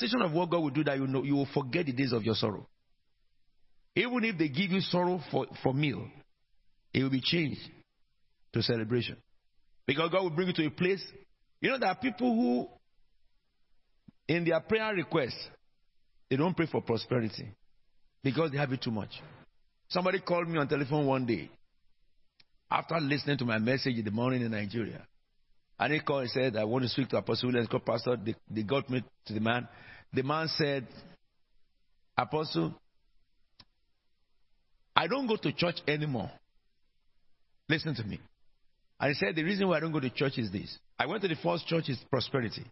manifestation of what God will do that you know you will forget the days of your sorrow. Even if they give you sorrow for, for meal, it will be changed to celebration. Because God will bring you to a place. You know, there are people who, in their prayer requests, they don't pray for prosperity because they have it too much. Somebody called me on telephone one day after listening to my message in the morning in Nigeria. And he called and said, I want to speak to Apostle Williams, called Pastor. They, they got me to the man. The man said, Apostle, I don't go to church anymore. Listen to me. And he said, The reason why I don't go to church is this. I went to the first church is prosperity.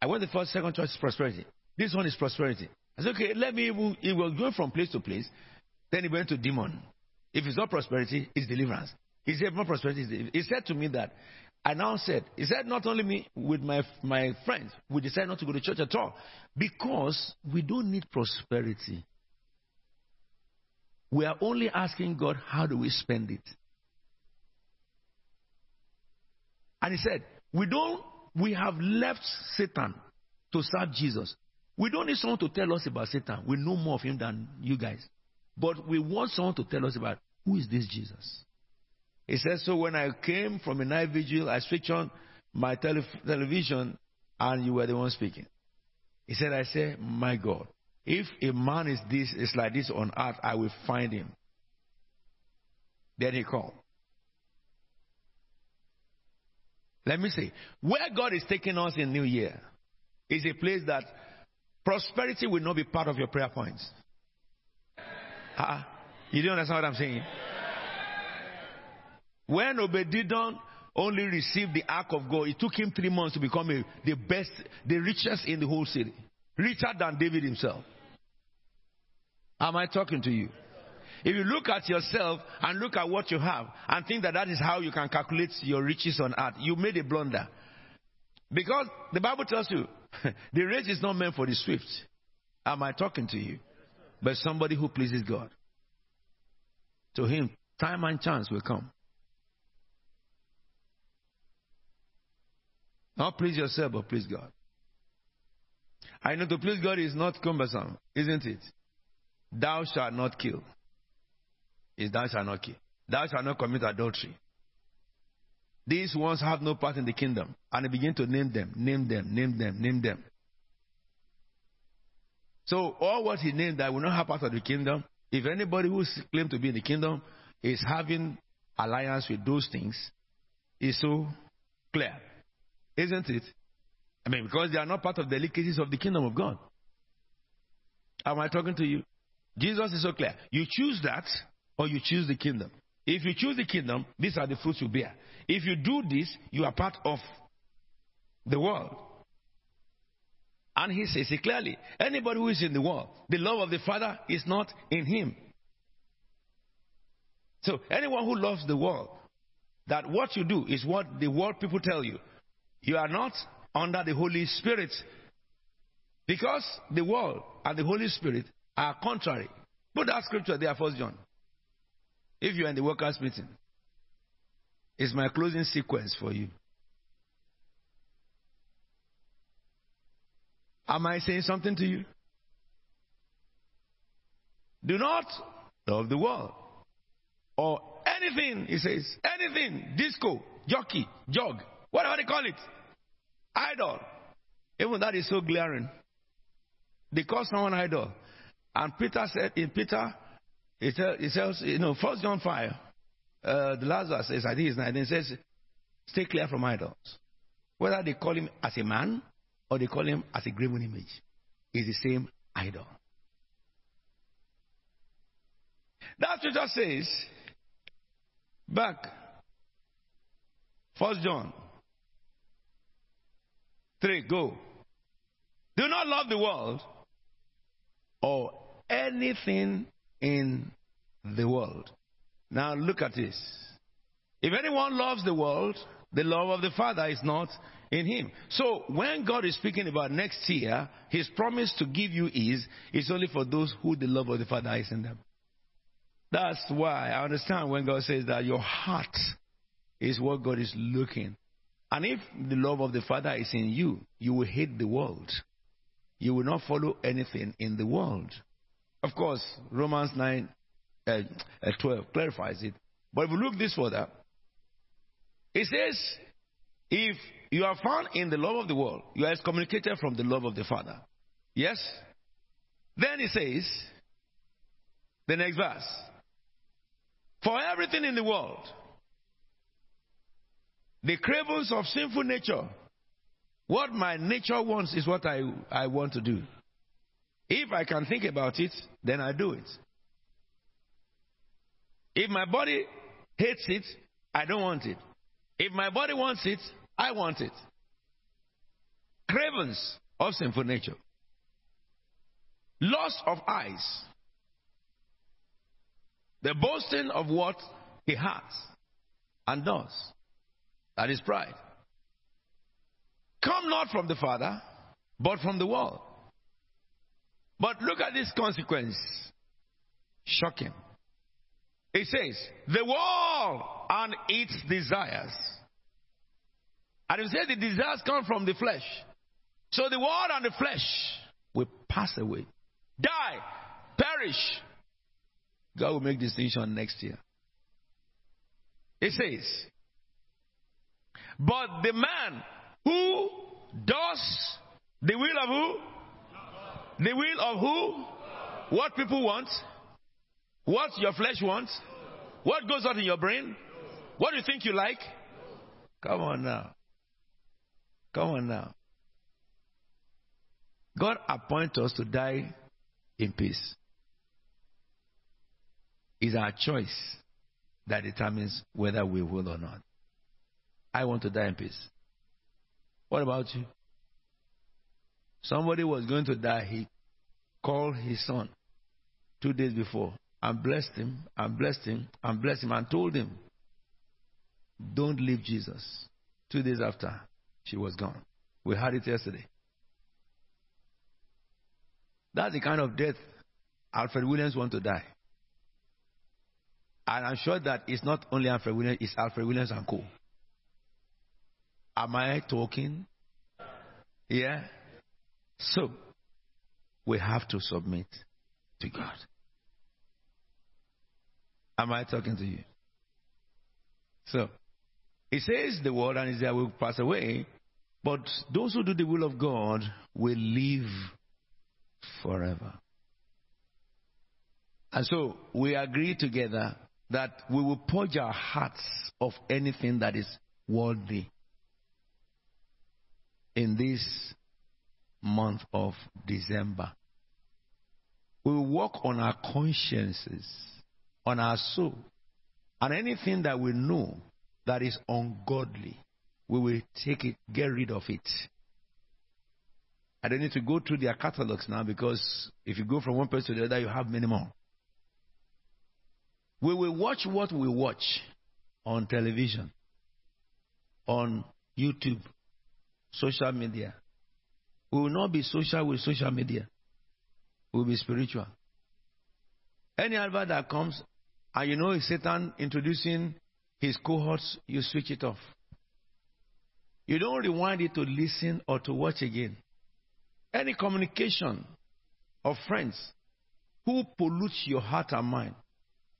I went to the first, second church is prosperity. This one is prosperity. I said, okay, let me, he was going from place to place. Then he went to demon. If it's not prosperity, it's deliverance. He said, not prosperity. He said to me that, I now said, he said, not only me, with my, my friends, we decided not to go to church at all. Because we don't need prosperity. We are only asking God, how do we spend it? And he said, we don't, we have left Satan to serve Jesus. We don't need someone to tell us about Satan. We know more of him than you guys. But we want someone to tell us about who is this Jesus. He says, So when I came from a night vigil, I switched on my tele- television and you were the one speaking. He said, I said, My God, if a man is this is like this on earth, I will find him. Then he called. Let me see. where God is taking us in New Year is a place that prosperity will not be part of your prayer points. Uh, you don't understand what I'm saying? When Obed-Edom only received the ark of God, it took him three months to become a, the best, the richest in the whole city, richer than David himself. Am I talking to you? If you look at yourself and look at what you have and think that that is how you can calculate your riches on earth, you made a blunder. Because the Bible tells you the race is not meant for the swift. Am I talking to you? But somebody who pleases God. To him, time and chance will come. Not please yourself, but please God. I know to please God is not cumbersome, isn't it? Thou shalt not kill is thou shalt not kill. Thou shalt not commit adultery. These ones have no part in the kingdom. And he begin to name them, name them, name them, name them. So all what he named that will not have part of the kingdom, if anybody who claims to be in the kingdom is having alliance with those things, is so clear. Isn't it? I mean, because they are not part of the delicacies of the kingdom of God. Am I talking to you? Jesus is so clear. You choose that, or you choose the kingdom. If you choose the kingdom, these are the fruits you bear. If you do this, you are part of the world. And he says it clearly anybody who is in the world, the love of the Father is not in him. So, anyone who loves the world, that what you do is what the world people tell you. You are not under the Holy Spirit. Because the world and the Holy Spirit are contrary. Put that scripture there, First John. If you're in the workers' meeting, it's my closing sequence for you. Am I saying something to you? Do not love the world or anything, he says, anything, disco, jockey, jog, whatever they call it, idol. Even that is so glaring. They call someone idol. And Peter said, in Peter it says, you know, First John 5, uh, the verse says, I think it's 9, it says, stay clear from idols. Whether they call him as a man or they call him as a graven image, is the same idol. That scripture says, back, First John 3, go. Do not love the world or anything in the world. Now look at this. If anyone loves the world, the love of the Father is not in him. So when God is speaking about next year, his promise to give you is is only for those who the love of the Father is in them. That's why I understand when God says that your heart is what God is looking. And if the love of the Father is in you, you will hate the world. you will not follow anything in the world. Of course, Romans 9 uh, uh, 12 clarifies it. But if we look this further, it says, if you are found in the love of the world, you are excommunicated from the love of the Father. Yes? Then it says, the next verse, for everything in the world, the cravings of sinful nature, what my nature wants is what I, I want to do. If I can think about it, then I do it. If my body hates it, I don't want it. If my body wants it, I want it. Cravings of sinful nature. Loss of eyes. The boasting of what he has and does. That is pride. Come not from the Father, but from the world. But look at this consequence. Shocking. It says, the world and its desires. And it says the desires come from the flesh. So the world and the flesh will pass away, die, perish. God will make distinction next year. It says, but the man who does the will of who? The will of who? What people want? What your flesh wants? What goes on in your brain? What do you think you like? Come on now. Come on now. God appoints us to die in peace. It's our choice that determines whether we will or not. I want to die in peace. What about you? Somebody was going to die. He called his son two days before and blessed him and blessed him and blessed him and told him, Don't leave Jesus. Two days after, she was gone. We had it yesterday. That's the kind of death Alfred Williams want to die. And I'm sure that it's not only Alfred Williams, it's Alfred Williams and co. Am I talking? Yeah? So, we have to submit to God. Am I talking to you? So, it says the word and Israel will pass away, but those who do the will of God will live forever. And so we agree together that we will purge our hearts of anything that is worldly in this month of December. We will work on our consciences on our soul. And anything that we know that is ungodly, we will take it, get rid of it. I don't need to go through their catalogs now because if you go from one place to the other, you have many more. We will watch what we watch on television, on YouTube, social media. We will not be social with social media. We will be spiritual. Any advert that comes, and you know, it's Satan introducing his cohorts, you switch it off. You don't rewind it to listen or to watch again. Any communication of friends who pollutes your heart and mind,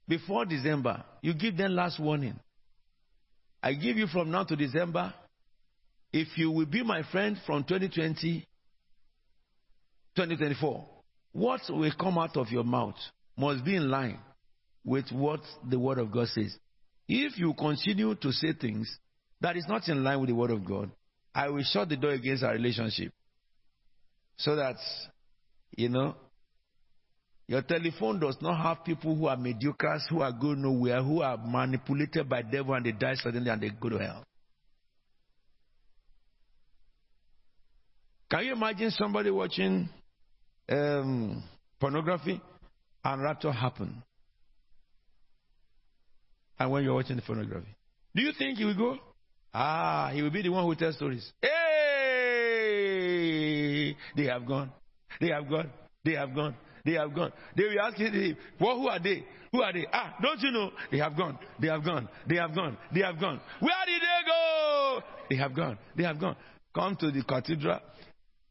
before December, you give them last warning. I give you from now to December. If you will be my friend from 2020, 2024, what will come out of your mouth must be in line with what the Word of God says. If you continue to say things that is not in line with the Word of God, I will shut the door against our relationship. So that, you know, your telephone does not have people who are mediocres, who are going nowhere, who are manipulated by devil and they die suddenly and they go to hell. Can you imagine somebody watching um, pornography and rapture happen? and when you're watching the photography. Do you think he will go? Ah, he will be the one who tells stories. Hey, they have gone. They have gone. They have gone. They have gone. They will ask him, well, who are they? Who are they? Ah, don't you know? They have gone. They have gone. They have gone. They have gone. Where did they go? They have gone. They have gone. Come to the cathedral.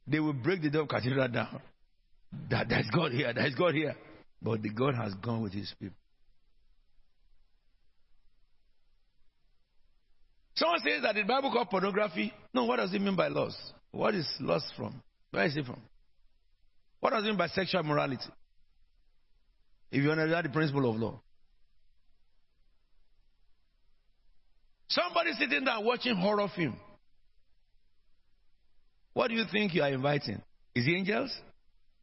They will break the door of cathedral down. That, that's God here, that's God here. But the God has gone with his people. Someone says that the Bible called pornography. No, what does it mean by lust? What is lust from? Where is it from? What does it mean by sexual morality? If you understand the principle of law. Somebody sitting down watching horror film. What do you think you are inviting? Is it angels?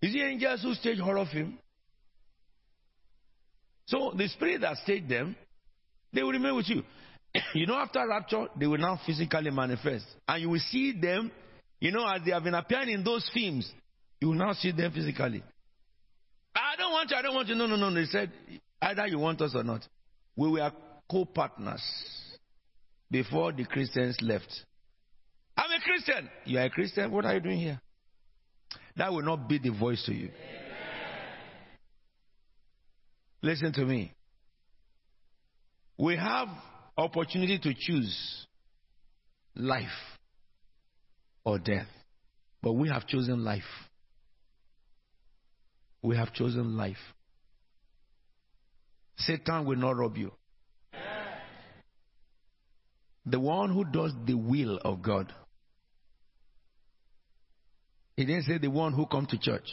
Is it angels who stage horror film? So the spirit that staged them, they will remain with you. you know, after rapture, they will now physically manifest. And you will see them, you know, as they have been appearing in those films, you will now see them physically. I don't want you, I don't want you. No, no, no. They said, either you want us or not. We were co partners before the Christians left. Christian. You are a Christian. What are you doing here? That will not be the voice to you. Listen to me. We have opportunity to choose life or death. But we have chosen life. We have chosen life. Satan will not rob you. The one who does the will of God. He didn't say the one who come to church.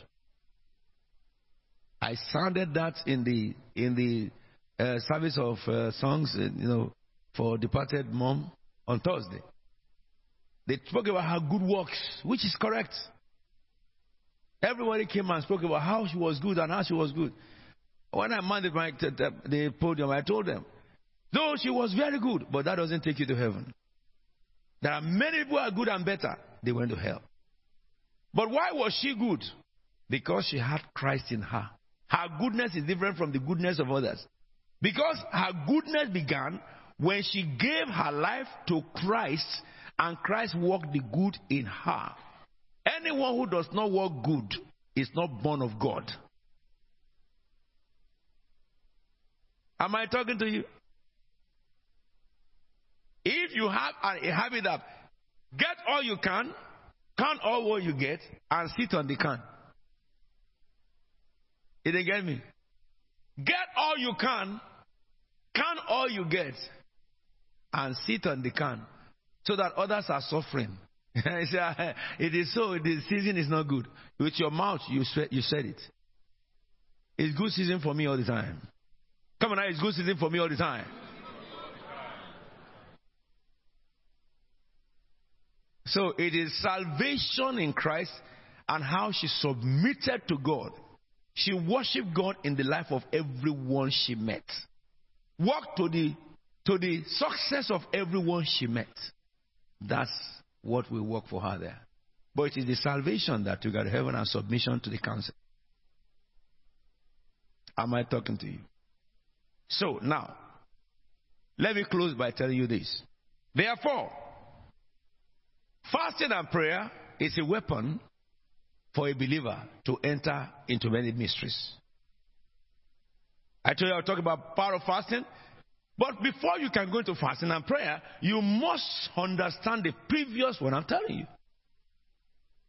I sounded that in the in the uh, service of uh, songs, uh, you know, for departed mom on Thursday. They spoke about her good works, which is correct. Everybody came and spoke about how she was good and how she was good. When I minded my, the podium, I told them, though she was very good, but that doesn't take you to heaven. There are many people who are good and better. They went to hell. But why was she good? Because she had Christ in her. Her goodness is different from the goodness of others. Because her goodness began when she gave her life to Christ and Christ worked the good in her. Anyone who does not work good is not born of God. Am I talking to you? If you have a habit of get all you can, count all what you get, and sit on the can. You didn't get me? Get all you can, count all you get, and sit on the can so that others are suffering. Ah, eh, it is so, the season is not good. With your mouth, you, you said it. It's good season for me all the time. Come on, now, it's good season for me all the time. So it is salvation in Christ and how she submitted to God. She worshiped God in the life of everyone she met. Walked to the to the success of everyone she met. That's what will work for her there. But it is the salvation that you got heaven and submission to the council. Am I talking to you? So now, let me close by telling you this. Therefore, fasting and prayer is a weapon for a believer to enter into many mysteries. I told you I'll talk about power of fasting. But before you can go into fasting and prayer, you must understand the previous one I'm telling you.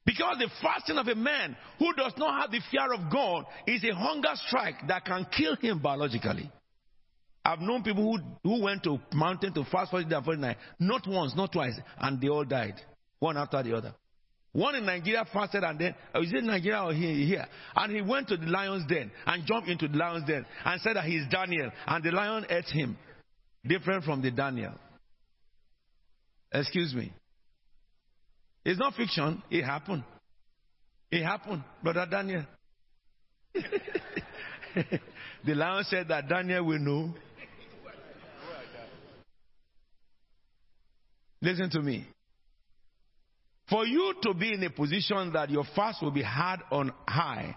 Because the fasting of a man who does not have the fear of God is a hunger strike that can kill him biologically. I've known people who, who went to mountain to fast 40 days and 40 nights, not once, not twice, and they all died, one after the other. One in Nigeria fasted and then, oh, is it Nigeria or here, here? And he went to the lion's den and jumped into the lion's den and said that he is Daniel. And the lion ate him different from the Daniel. Excuse me. It's not fiction, it happened. It happened, brother Daniel. the lion said that Daniel will know. Listen to me. For you to be in a position that your fast will be hard on high,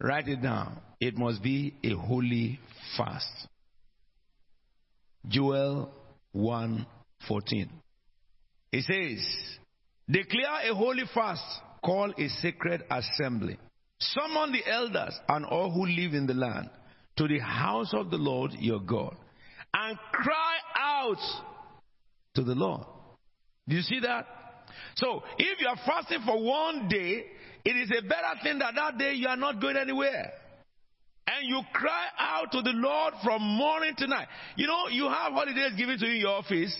write it down. It must be a holy fast. Joel 1:14. It says, "Declare a holy fast, call a sacred assembly. Summon the elders and all who live in the land to the house of the Lord your God, and cry out to the Lord." Do you see that? So if you are fasting for one day, it is a better thing that that day you are not going anywhere. And you cry out to the Lord from morning to night. You know, you have holidays given to you in your office.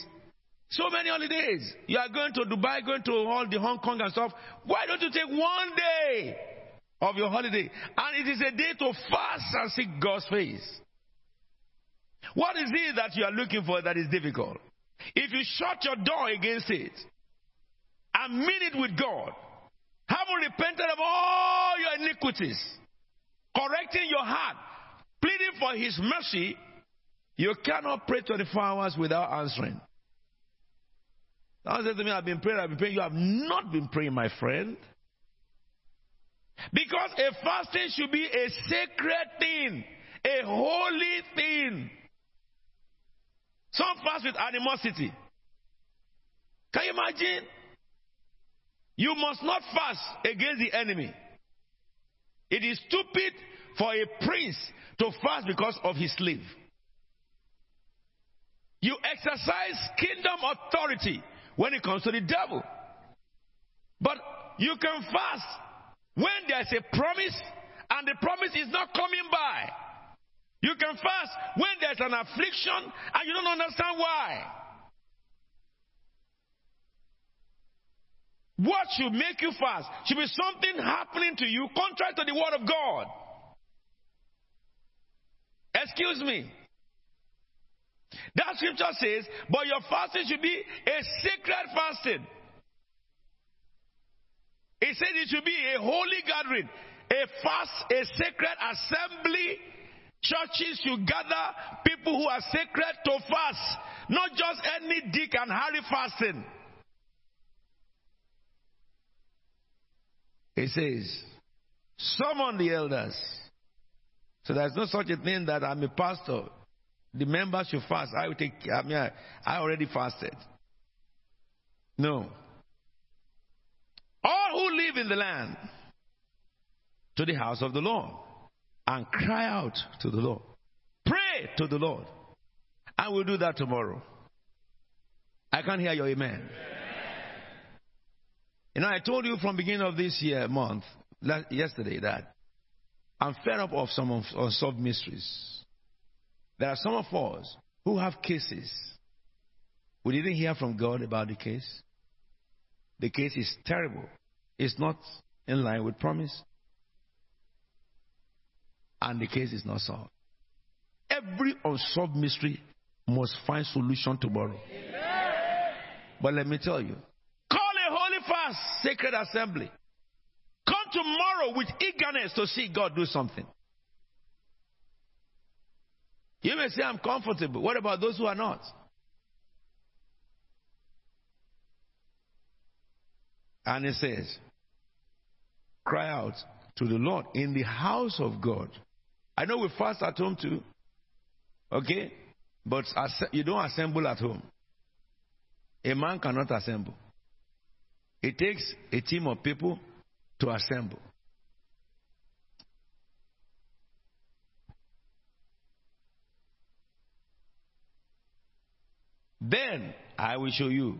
So many holidays. You are going to Dubai, going to all the Hong Kong and stuff. Why don't you take one day of your holiday? And it is a day to fast and seek God's face. What is it that you are looking for that is difficult? If you shut your door against it and mean it with God, having repented of all your iniquities, correcting your heart, pleading for His mercy, you cannot pray 24 hours without answering. Someone said to me, I've been praying, I've been praying. You have not been praying, my friend. Because a fasting should be a sacred thing, a holy thing. Some fast with animosity. Can you imagine? You must not fast against the enemy. It is stupid for a prince to fast because of his slave. You exercise kingdom authority when it comes to the devil. But you can fast when there's a promise and the promise is not coming by. You can fast when there's an affliction and you don't understand why. What should make you fast should be something happening to you contrary to the word of God. Excuse me. That scripture says, but your fasting should be a sacred fasting. It says it should be a holy gathering, a fast, a sacred assembly. Churches should gather people who are sacred to fast, not just any Dick and Harry fasting. It says, summon the elders. So there's no such a thing that I'm a pastor. The members should fast. I will take. I mean, I, I already fasted. No. All who live in the land to the house of the Lord and cry out to the Lord. Pray to the Lord. And we'll do that tomorrow. I can't hear your amen. amen. You know, I told you from beginning of this year month, yesterday, that I'm fed up of some unsolved mysteries. There are some of us who have cases. We didn't hear from God about the case. The case is terrible. It's not in line with promise. And the case is not solved. Every unsolved mystery must find solution tomorrow. But let me tell you, sacred assembly. Come tomorrow with eagerness to see God do something. You may say, I'm comfortable. What about those who are not? And it says, cry out to the Lord in the house of God. I know we fast at home too. Okay? But you don't assemble at home. A man cannot assemble. It takes a team of people to assemble. Then I will show you.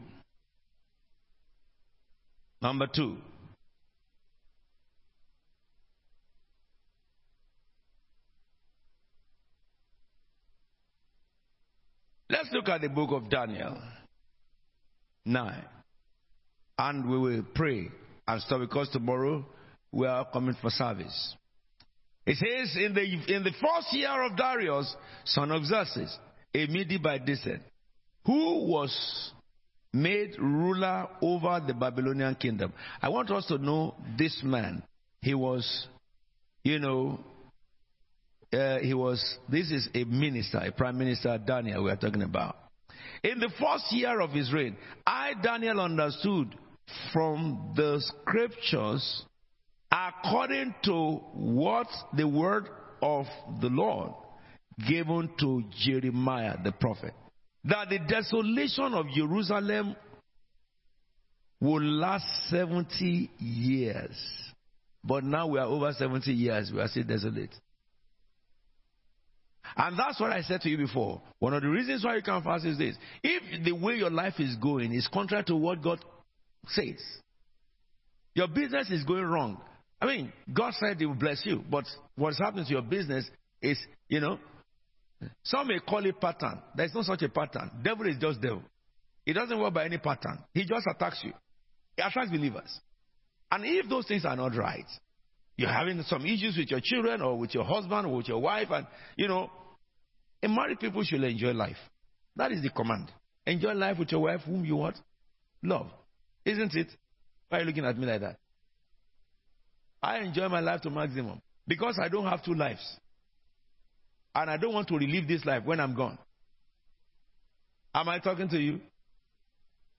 Number two. Let's look at the book of Daniel 9. And we will pray and stop because tomorrow we are coming for service. It says in the in the first year of Darius, son of Xerxes, a Mede by descent, who was made ruler over the Babylonian kingdom. I want us to know this man. He was, you know, uh, he was, this is a minister, a prime minister, Daniel, we are talking about. In the first year of his reign, I, Daniel, understood from the scriptures according to what the word of the Lord given to Jeremiah the prophet that the desolation of Jerusalem will last 70 years. But now we are over 70 years, we are still desolate. And that's what I said to you before. One of the reasons why you can fast is this. If the way your life is going is contrary to what God says. Your business is going wrong. I mean, God said He will bless you, but what's happening to your business is, you know, some may call it pattern. There's no such a pattern. Devil is just devil. He doesn't work by any pattern. He just attacks you. He attacks believers. And if those things are not right, you're having some issues with your children or with your husband or with your wife, and you know, a married people should enjoy life. That is the command. Enjoy life with your wife, whom you what? Love. Isn't it? Why are you looking at me like that? I enjoy my life to maximum because I don't have two lives. And I don't want to relive this life when I'm gone. Am I talking to you?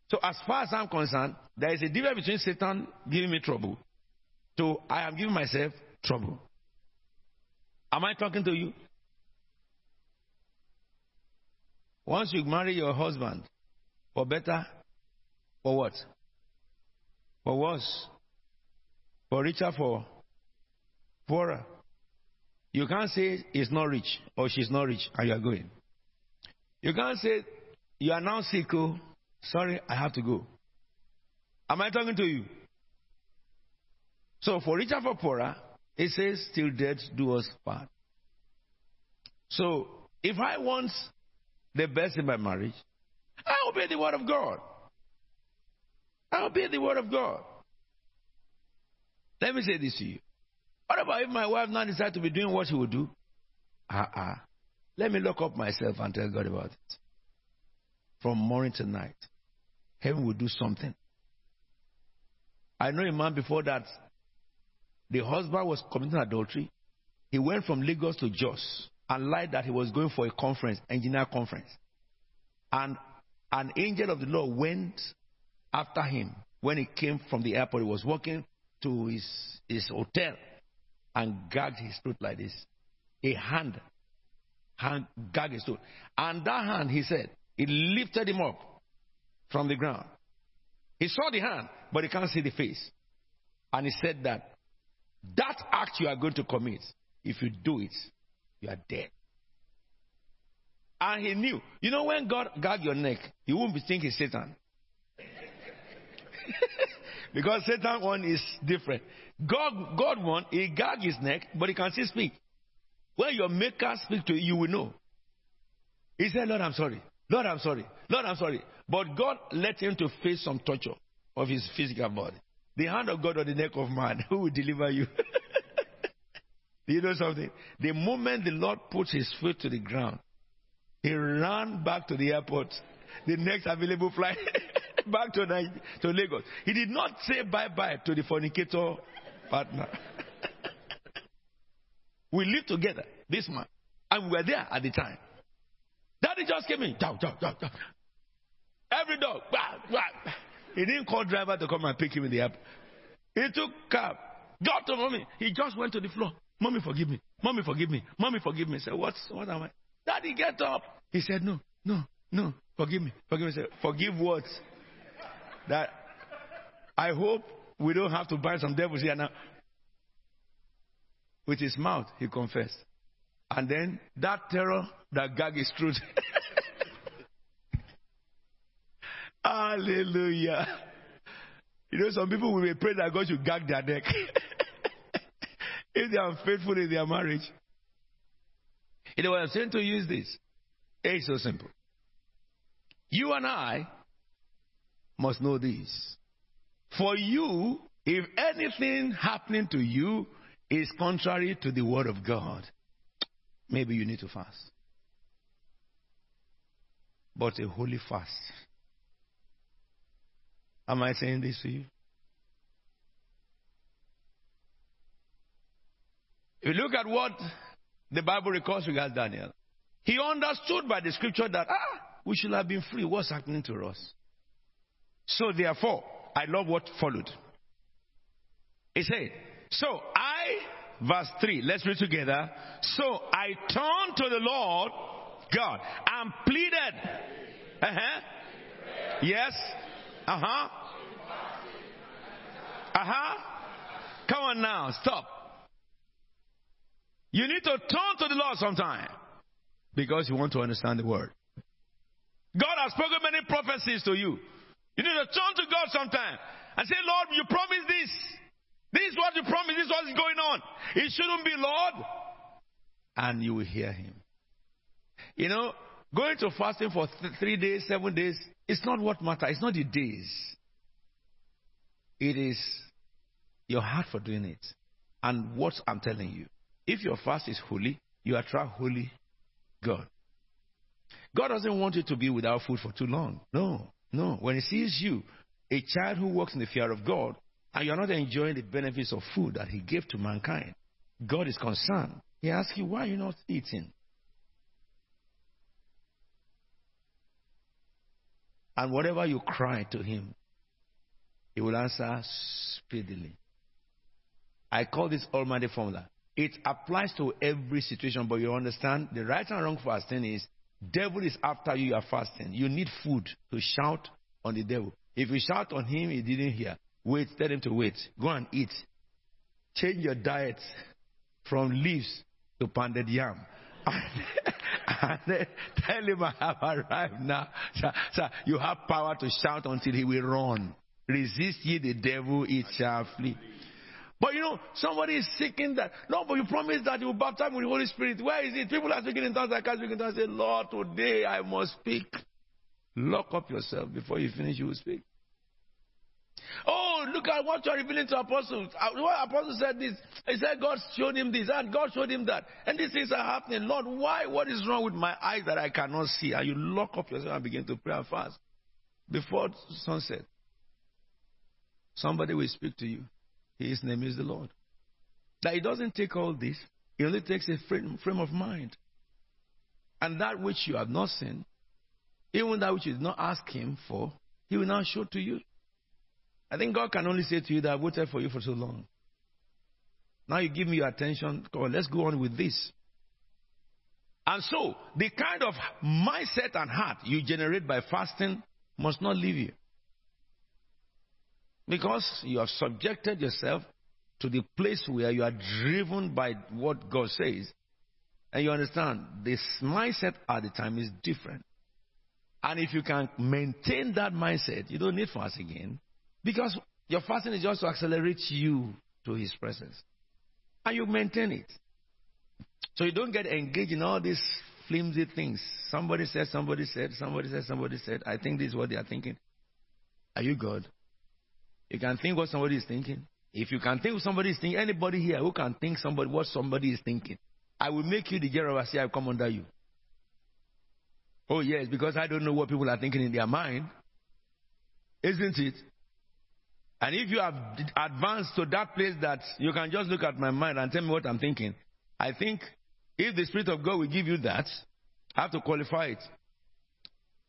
So, as far as I'm concerned, there is a difference between Satan giving me trouble so I am giving myself trouble. Am I talking to you? Once you marry your husband, for better, for what? For worse, for richer, for poorer. You can't say he's not rich or she's not rich and you are going. You can't say you are now sick. Oh, sorry, I have to go. Am I talking to you? So for richer for poorer, it says, till death do us part. So if I want the best in my marriage, I obey the word of God. Obey the word of God. Let me say this to you. What about if my wife now decides to be doing what she would do? Uh-uh. Let me lock up myself and tell God about it. From morning to night, heaven will do something. I know a man before that the husband was committing adultery. He went from Lagos to Jos and lied that he was going for a conference, engineer conference. And an angel of the Lord went after him when he came from the airport. He was walking to his, his hotel and gagged his throat like this. A hand, hand gagged his throat. And that hand, he said, it lifted him up from the ground. He saw the hand, but he can't see the face. And he said that that act you are going to commit, if you do it, you are dead. And he knew. You know, when God gag your neck, you won't be thinking Satan. because Satan one is different. God, God one, he gag his neck, but he can still speak. When your maker speaks to you, you will know. He said, Lord, I'm sorry. Lord, I'm sorry. Lord, I'm sorry. But God let him to face some torture of his physical body. The hand of God on the neck of man, who will deliver you? Do you know something? The moment the Lord puts his foot to the ground, he ran back to the airport. The next available flight back to, to Lagos. He did not say bye bye to the fornicator partner. we lived together, this man, and we were there at the time. Daddy just came in. Down, down, down, down. Every dog. Bah, bah. He didn't call driver to come and pick him in the airport. He took cab, got to mommy. He just went to the floor. Mommy, forgive me. Mommy, forgive me. Mommy, forgive me. I said, What's what am I? Daddy, get up. He said, No, no, no. Forgive me. Forgive me. I said, Forgive what? That I hope we don't have to bind some devils here now. With his mouth, he confessed. And then that terror that gag is truth. Hallelujah. You know, some people will pray that God should gag their neck if they are unfaithful in their marriage. You know what I'm saying to is this. It's so simple. You and I must know this. For you, if anything happening to you is contrary to the word of God, maybe you need to fast. But a holy fast. Am I saying this to you? If you look at what the Bible records regarding Daniel, he understood by the scripture that, ah, we should have been free. What's happening to us? So therefore, I love what followed. He said, So I, verse 3, let's read together. So I turned to the Lord God and pleaded. Uh huh. Yes. Uh huh. Uh huh. Come on now, stop. You need to turn to the Lord sometime because you want to understand the word. God has spoken many prophecies to you. You need to turn to God sometime and say, Lord, you promised this. This is what you promised. This is what is going on. It shouldn't be, Lord. And you will hear him. You know, going to fasting for th- three days, seven days, it's not what matters. It's not the days. It is your heart for doing it. And what I'm telling you. If your fast is holy, you attract holy God. God doesn't want you to be without food for too long. No, no. When He sees you, a child who walks in the fear of God, and you're not enjoying the benefits of food that He gave to mankind, God is concerned. He asks you, why are you not eating? And whatever you cry to Him, He will answer speedily. I call this Almighty formula. It applies to every situation, but you understand the right and wrong fasting is devil is after you, you are fasting. You need food to shout on the devil. If you shout on him, he didn't hear. Wait, tell him to wait. Go and eat. Change your diet from leaves to pounded yam. and then tell him I have arrived now. So you have power to shout until he will run. Resist ye the devil, it shall flee. But you know, somebody is seeking that. No, but you promised that you will baptize with the Holy Spirit. Where is it? People are speaking in tongues. I can't speak in tongues. Say, Lord, today I must speak. Lock up yourself before you finish. You will speak. Oh, look at what you're revealing to apostles. Uh, what apostle said this. He said God showed him this and God showed him that. And these things are happening. Lord, why? What is wrong with my eyes that I cannot see? And you lock up yourself and begin to pray and fast. Before sunset, somebody will speak to you. His name is the Lord. That he doesn't take all this, he only takes a frame, frame of mind. And that which you have not seen, even that which you did not ask him for, he will now show to you. I think God can only say to you that I've waited for you for so long. Now you give me your attention. Let's go on with this. And so, the kind of mindset and heart you generate by fasting must not leave you. Because you have subjected yourself to the place where you are driven by what God says. And you understand, this mindset at the time is different. And if you can maintain that mindset, you don't need fast again. Because your fasting is just to accelerate you to His presence. And you maintain it. So you don't get engaged in all these flimsy things. Somebody said, somebody said, somebody said, somebody said. I think this is what they are thinking. Are you God? You can think what somebody is thinking. If you can think what somebody is thinking, anybody here who can think somebody what somebody is thinking, I will make you the say I come under you. Oh yes, because I don't know what people are thinking in their mind. Isn't it? And if you have advanced to that place that you can just look at my mind and tell me what I'm thinking, I think if the Spirit of God will give you that, I have to qualify it.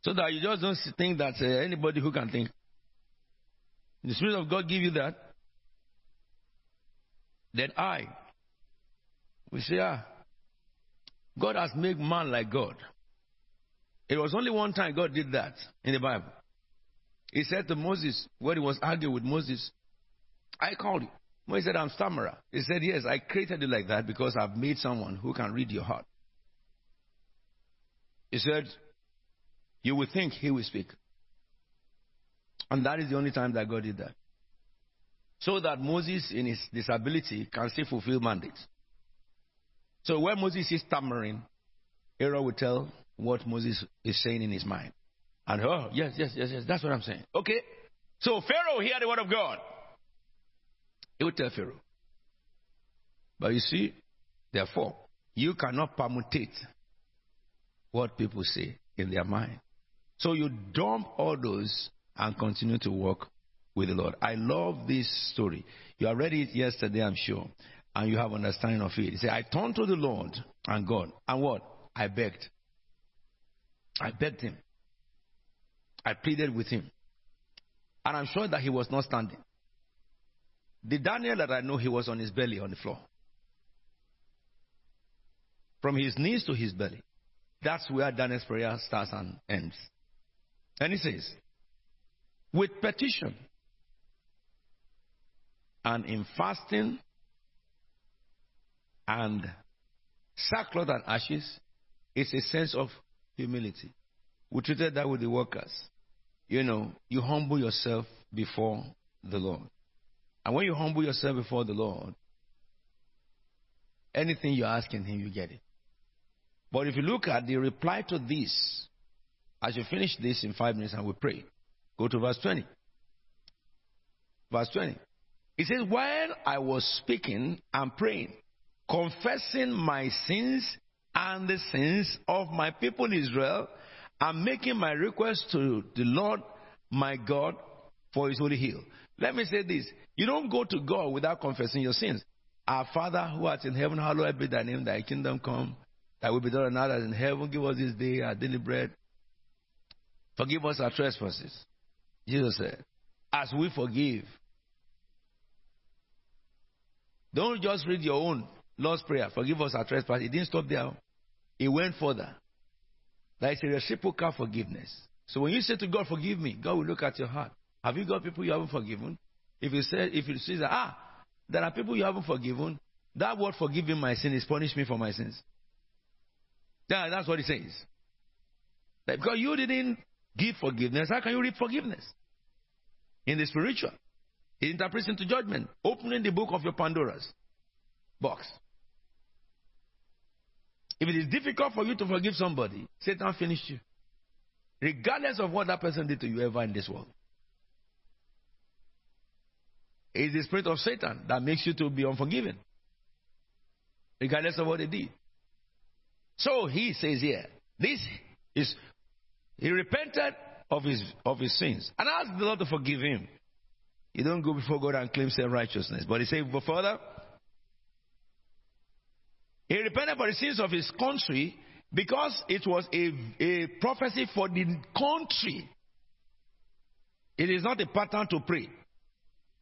So that you just don't think that uh, anybody who can think. The Spirit of God give you that. Then I we say, ah, God has made man like God. It was only one time God did that in the Bible. He said to Moses, when he was arguing with Moses, I called you. Moses said, I'm stammerer. He said, Yes, I created you like that because I've made someone who can read your heart. He said, You will think he will speak. And that is the only time that God did that. So that Moses, in his disability, can still fulfill mandates. So when Moses is stammering, Aaron will tell what Moses is saying in his mind. And oh, yes, yes, yes, yes, that's what I'm saying. Okay. So Pharaoh hear the word of God. He will tell Pharaoh. But you see, therefore, you cannot permutate what people say in their mind. So you dump all those and continue to walk with the Lord. I love this story. You have read it yesterday, I'm sure, and you have understanding of it. He said, I turned to the Lord and God, and what? I begged. I begged him. I pleaded with him. And I'm sure that he was not standing. The Daniel that I know, he was on his belly on the floor. From his knees to his belly. That's where Daniel's prayer starts and ends. And he says, with petition and in fasting and sackcloth and ashes, it's a sense of humility. We treated that with the workers. you know, you humble yourself before the Lord. And when you humble yourself before the Lord, anything you're asking Him, you get it. But if you look at the reply to this, as you finish this in five minutes and we pray, go to verse 20. Verse 20. It says, While I was speaking and praying, confessing my sins and the sins of my people Israel, and making my request to the Lord my God for his holy hill. Let me say this. You don't go to God without confessing your sins. Our Father who art in heaven, hallowed be thy name, thy kingdom come, thy will be done on earth as in heaven. Give us this day our daily bread. Forgive us our trespasses. Jesus said, as we forgive. Don't just read your own Lord's Prayer. Forgive us our trespasses. It didn't stop there. It went further. There is a reciprocal forgiveness. So when you say to God, forgive me, God will look at your heart. Have you got people you haven't forgiven? If you say, if you say that, ah, there are people you haven't forgiven, that word forgiving my sin is punish me for my sins. Yeah, that's what it says. That because you didn't give forgiveness, how can you reap forgiveness? In the spiritual. It interprets into judgment. Opening the book of your Pandora's box. If it is difficult for you to forgive somebody, Satan finished you. Regardless of what that person did to you ever in this world. It's the spirit of Satan that makes you to be unforgiving. Regardless of what they did. So he says here, this is he repented of his of his sins and asked the Lord to forgive him. You don't go before God and claim self righteousness. But he said, but further, he repented for the sins of his country because it was a, a prophecy for the country. It is not a pattern to pray.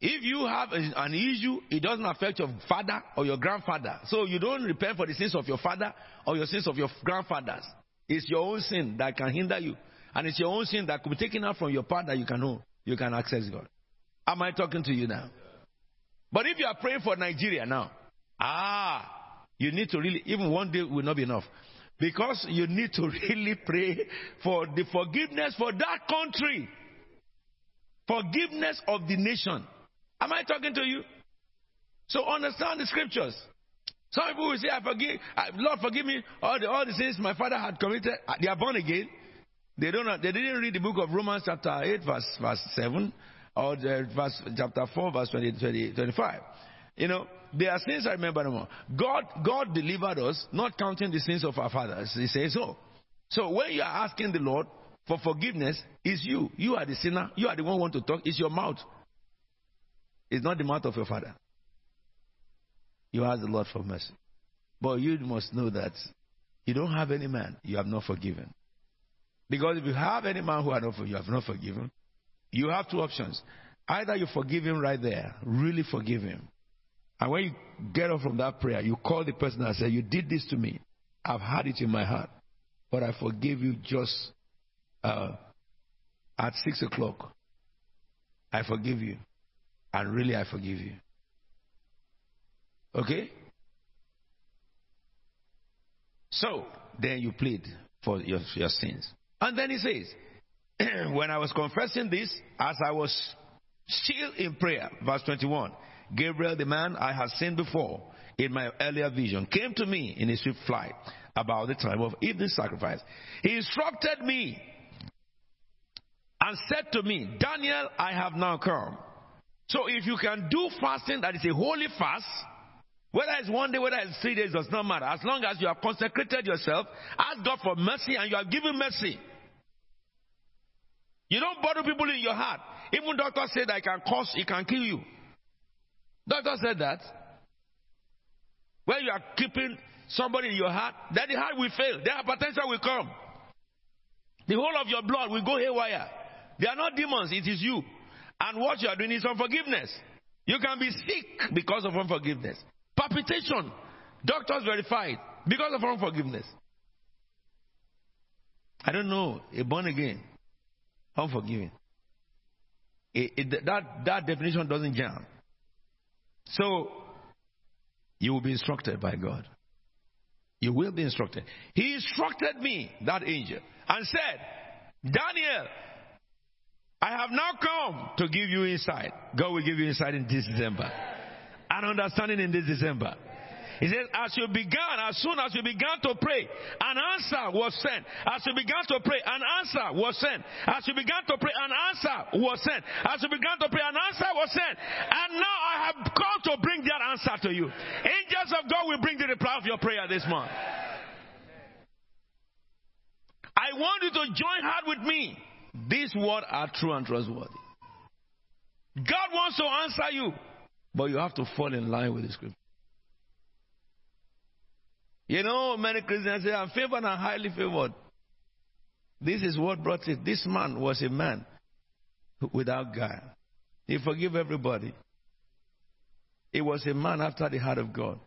If you have an issue, it doesn't affect your father or your grandfather. So you don't repent for the sins of your father or your sins of your grandfathers. It's your own sin that can hinder you. And it's your own sin that could be taken out from your part that you can know. You can access God. Am I talking to you now? But if you are praying for Nigeria now, ah, you need to really, even one day will not be enough. Because you need to really pray for the forgiveness for that country. Forgiveness of the nation. Am I talking to you? So understand the scriptures. Some people will say, I forgive, Lord, forgive me all the, all the sins my father had committed. Uh, they are born again. They don't. They didn't read the book of Romans chapter eight, verse verse seven, or the verse chapter four, verse 20, 20 25. You know, their sins I remember no more. God, God delivered us, not counting the sins of our fathers. He says so. So when you are asking the Lord for forgiveness, it's you. You are the sinner. You are the one who want to talk. It's your mouth. It's not the mouth of your father. You ask the Lord for mercy. But you must know that you don't have any man you have not forgiven. Because if you have any man who not, you have not forgiven, you have two options. Either you forgive him right there, really forgive him, and when you get up from that prayer, you call the person and say, You did this to me. I've had it in my heart. But I forgive you just uh, at 6 o'clock. I forgive you. And really, I forgive you. Okay? So, then you plead for your, your sins. And then he says, When I was confessing this, as I was still in prayer, verse 21, Gabriel, the man I had seen before in my earlier vision, came to me in a swift flight about the time of evening sacrifice. He instructed me and said to me, Daniel, I have now come. So if you can do fasting that is a holy fast, whether it's one day, whether it's three days, does not matter. As long as you have consecrated yourself, ask God for mercy and you are given mercy. You don't bother people in your heart. Even doctors say that it can cause, it can kill you. Doctor said that. When you are keeping somebody in your heart, then the heart will fail. The hypertension will come. The whole of your blood will go haywire. They are not demons, it is you. And what you are doing is unforgiveness. You can be sick because of unforgiveness. Palpitation, doctors verified because of unforgiveness. I don't know, a born again, unforgiving. It, it, that, that definition doesn't jam. So, you will be instructed by God. You will be instructed. He instructed me, that angel, and said, Daniel, I have now come to give you insight. God will give you insight in this December. And understanding in this December. He says, as you began, as soon as you began to pray, an answer was sent. As you began to pray, an answer was sent. As you began to pray, an answer was sent. As you began to pray, an answer was sent. And now I have come to bring that answer to you. Angels of God will bring the reply of your prayer this month. I want you to join hard with me. These words are true and trustworthy. God wants to answer you, but you have to fall in line with the scripture. You know, many Christians say, I'm favored and highly favored. This is what brought it. This man was a man without God. He forgave everybody. He was a man after the heart of God.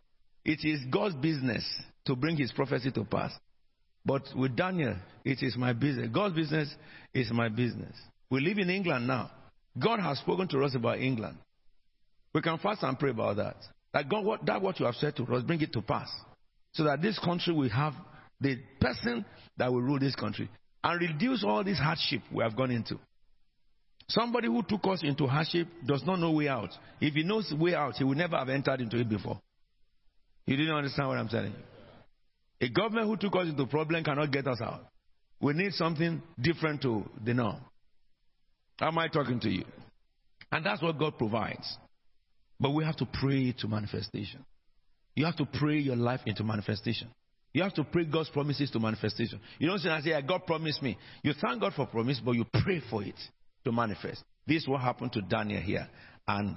It is God's business to bring his prophecy to pass. But with Daniel, it is my business. God's business is my business. We live in England now. God has spoken to us about England. We can fast and pray about that. That God, what, that what you have said to us, bring it to pass so that this country will have the person that will rule this country and reduce all this hardship we have gone into. Somebody who took us into hardship does not know way out. If he knows way out, he would never have entered into it before. You didn't understand what I'm telling you. A government who took us into problem cannot get us out. We need something different to the norm. Am I talking to you? And that's what God provides. But we have to pray to manifestation. You have to pray your life into manifestation. You have to pray God's promises to manifestation. You don't say, I say, God promised me. You thank God for promise, but you pray for it to manifest. This is what happened to Daniel here. And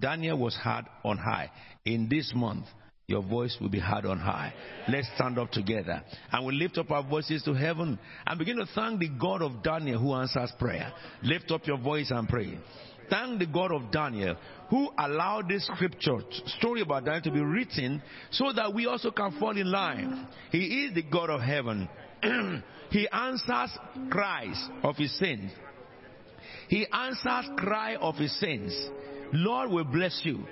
Daniel was heard on high. In this month, your voice will be heard on high. Let's stand up together and we lift up our voices to heaven and begin to thank the God of Daniel who answers prayer. Lift up your voice and pray. Thank the God of Daniel who allowed this scripture story about Daniel to be written so that we also can fall in line. He is the God of heaven. he answers cries of his sins. He answers cry of his sins. Lord will bless you.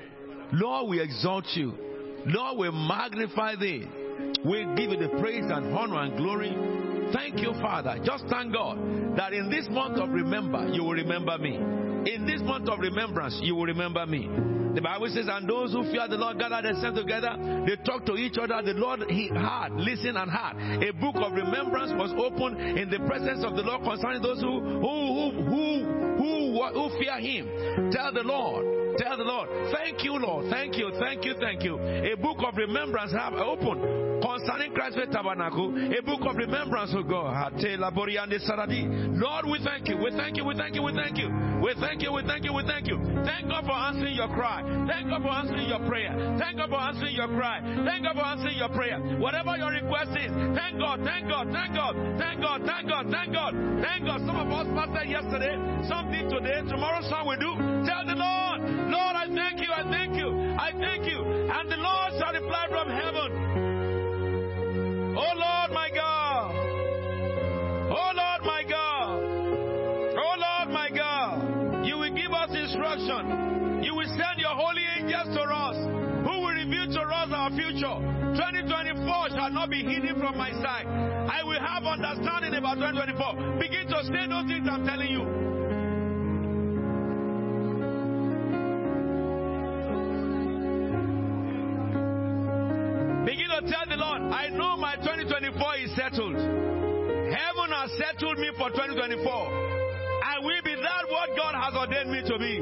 Lord will exalt you. Lord will magnify thee. We give you the praise and honor and glory. Thank you, Father. Just thank God that in this month of remember, you will remember me. In this month of remembrance, you will remember me. The Bible says, and those who fear the Lord gather themselves together, they talk to each other. The Lord he heard, listened and heard. A book of remembrance was opened in the presence of the Lord concerning those who who who who who, who fear him. Tell the Lord Tell the Lord, thank you, Lord. Thank you, thank you, thank you. A book of remembrance have opened concerning Christ's tabernacle. A book of remembrance, oh God. Lord, we thank you. We thank you. We thank you. We thank you. We thank you. We thank you. We thank you. Thank God for answering your cry. Thank God for answering your prayer. Thank God for answering your cry. Thank God for answering your prayer. Whatever your request is, thank God. Thank God. Thank God. Thank God. Thank God. Thank God. Thank God. Some of us fasted yesterday. Some did today. Tomorrow, some will do. Tell the Lord. Lord, I thank you, I thank you, I thank you. And the Lord shall reply from heaven. Oh Lord, my God. Oh Lord, my God. Oh Lord, my God. You will give us instruction. You will send your holy angels to us who will reveal to us our future. 2024 shall not be hidden from my sight. I will have understanding about 2024. Begin to say those things I'm telling you. Lord, I know my 2024 is settled. Heaven has settled me for 2024. I will be that what God has ordained me to be.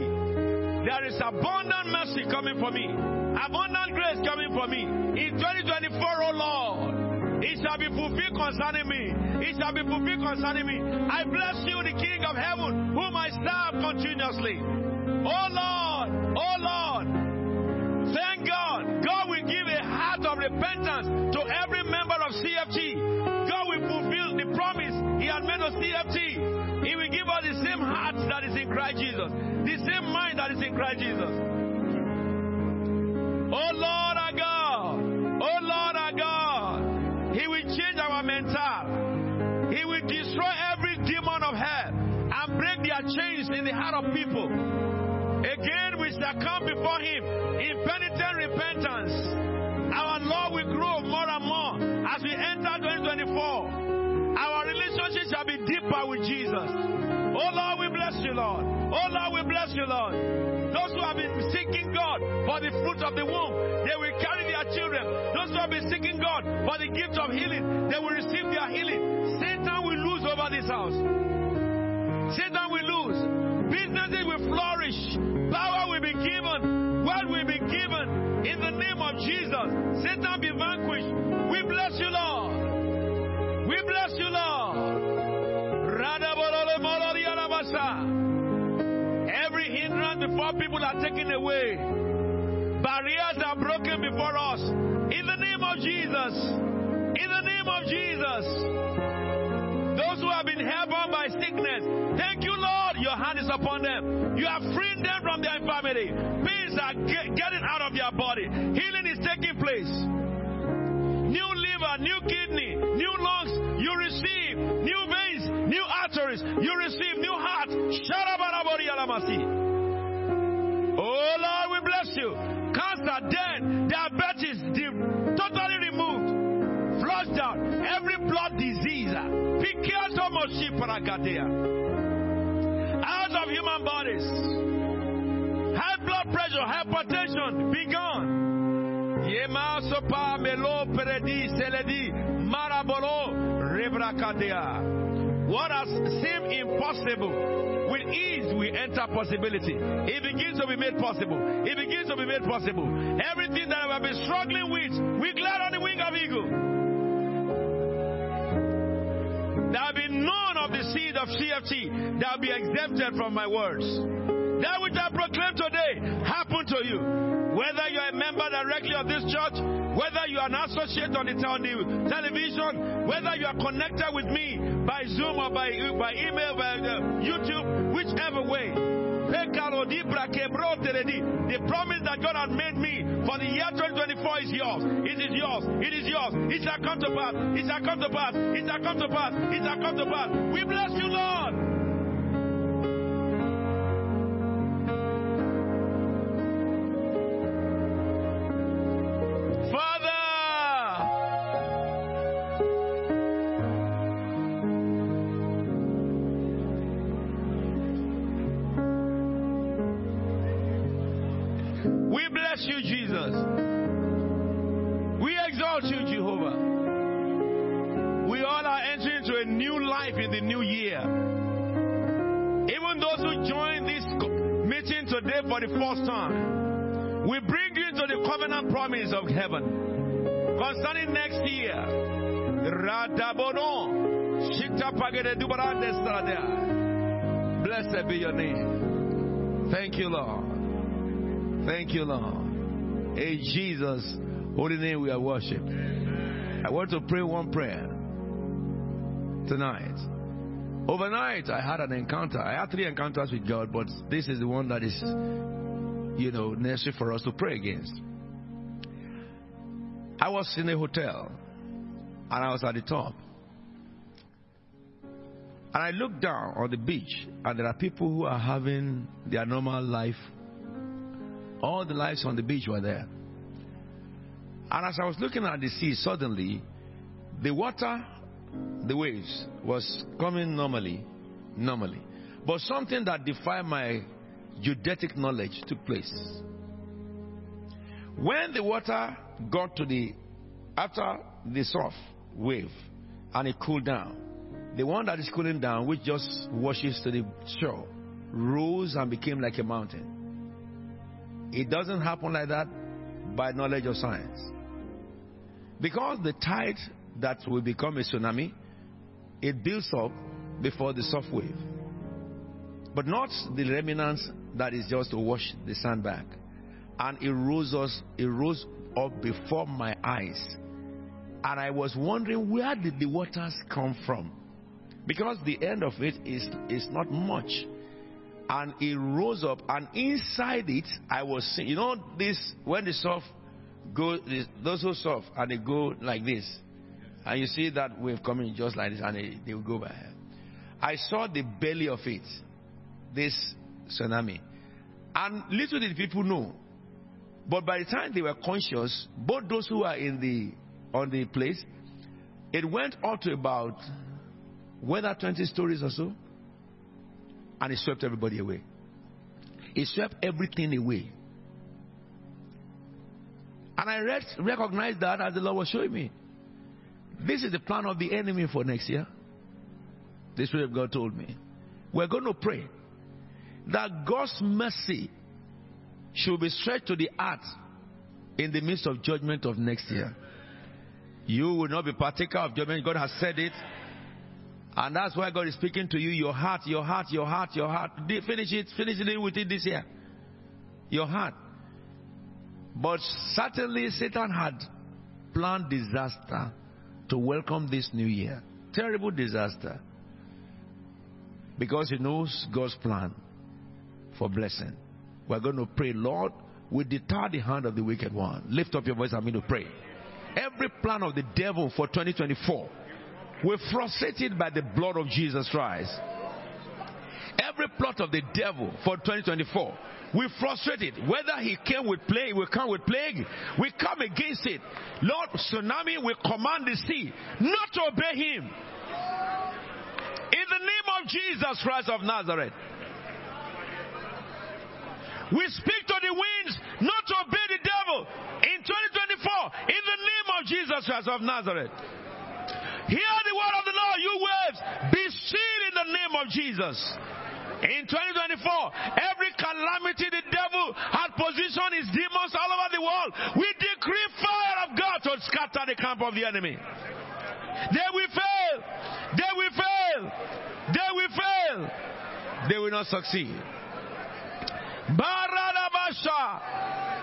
There is abundant mercy coming for me, abundant grace coming for me. In 2024, oh Lord, it shall be fulfilled concerning me. It shall be fulfilled concerning me. I bless you, the King of heaven, whom I serve continuously. Oh Lord, oh Lord, to every member of CFT. God will fulfill the promise He has made to CFT. He will give us the same heart that is in Christ Jesus, the same mind that is in Christ Jesus. Oh Lord our God, oh Lord our God, He will change our mental. He will destroy every demon of hell and break their chains in the heart of people. Again, we shall come before Him in penitent repentance as we enter 2024. Our relationship shall be deeper with Jesus. Oh Lord, we bless you, Lord. Oh Lord, we bless you, Lord. Those who have been seeking God for the fruit of the womb, they will carry their children. Those who have been seeking God for the gift of healing, they will receive their healing. Satan will lose over this house. Satan will lose. Businesses will flourish. Power will be given. Wealth will be given. In the name of Jesus, Satan be vanquished. We bless you, Lord. We bless you, Lord. Every hindrance before people are taken away. Barriers are broken before us. In the name of Jesus. In the name of Jesus. Those who have been held by sickness, thank you, Lord. Your hand is upon them. You have freed them from their infirmity. Pains are get, getting out of their body. Healing is taking place. Arteries, you receive. New heart. Oh Lord, we bless you. Cancer, death, diabetes, totally removed. Flushed out. Every blood disease. Out of human bodies. High blood pressure, hypertension, be gone. Yema melo peredi seledi marabolo rebrakadea. What has seemed impossible, with ease we enter possibility. It begins to be made possible. It begins to be made possible. Everything that have been struggling with, we glide on the wing of eagle. There will be none of the seed of CFT that will be exempted from my words. That which I proclaim today happen to you. Whether you are a member directly of this church, whether you are an associate on the, on the television, whether you are connected with me by Zoom or by, by email, by uh, YouTube, whichever way. The promise that God has made me for the year 2024 is yours. It is yours. It is yours. It shall come to pass. It shall come to pass. It shall come to pass. It shall come to pass. We bless you, Lord. For the first time, we bring you into the covenant promise of heaven concerning next year. Blessed be your name. Thank you, Lord. Thank you, Lord. In Jesus' holy name we are worshiped. I want to pray one prayer tonight. Overnight, I had an encounter. I had three encounters with God, but this is the one that is, you know, necessary for us to pray against. I was in a hotel, and I was at the top. And I looked down on the beach, and there are people who are having their normal life all the lights on the beach were there. And as I was looking at the sea, suddenly the water, the waves, was coming normally, normally. But something that defied my Judetic knowledge took place. When the water got to the, after the soft wave, and it cooled down, the one that is cooling down, which just washes to the shore, rose and became like a mountain. It doesn't happen like that by knowledge of science. Because the tide that will become a tsunami, it builds up before the soft wave. But not the remnants that is just to wash the sand back. And it rose us, it rose up before my eyes. And I was wondering where did the waters come from? Because the end of it is, is not much and it rose up, and inside it, I was seeing. You know, this when the soft go, those who soft, and they go like this, and you see that wave coming just like this, and they, they will go by. I saw the belly of it, this tsunami, and little did people know. But by the time they were conscious, both those who were in the on the place, it went up to about whether 20 stories or so. and it swept everybody away. It swept everything away. And I recognized that as the Lord was showing me. This is the plan of the enemy for next year. The Spirit of God told me. We're going to pray that God's mercy should be stretched to the earth in the midst of judgment of next year. You will not be partaker of judgment. God has said it. And that's why God is speaking to you. Your heart, your heart, your heart, your heart. Finish it, finish it with it this year. Your heart. But certainly Satan had planned disaster to welcome this new year. Terrible disaster. Because he knows God's plan for blessing. We're going to pray, Lord, we deter the hand of the wicked one. Lift up your voice and me to pray. Every plan of the devil for 2024 we're frustrated by the blood of Jesus Christ. Every plot of the devil for 2024, we frustrated. Whether he came with plague, we come with plague, we come against it. Lord, tsunami, we command the sea not to obey him. In the name of Jesus Christ of Nazareth. We speak to the winds not to obey the devil in 2024 in the name of Jesus Christ of Nazareth. Hear the word of the Lord, you waves. Be still in the name of Jesus. In 2024, every calamity the devil has positioned his demons all over the world, we decree fire of God to scatter the camp of the enemy. They will fail. They will fail. They will fail. They will not succeed. Baradabasha.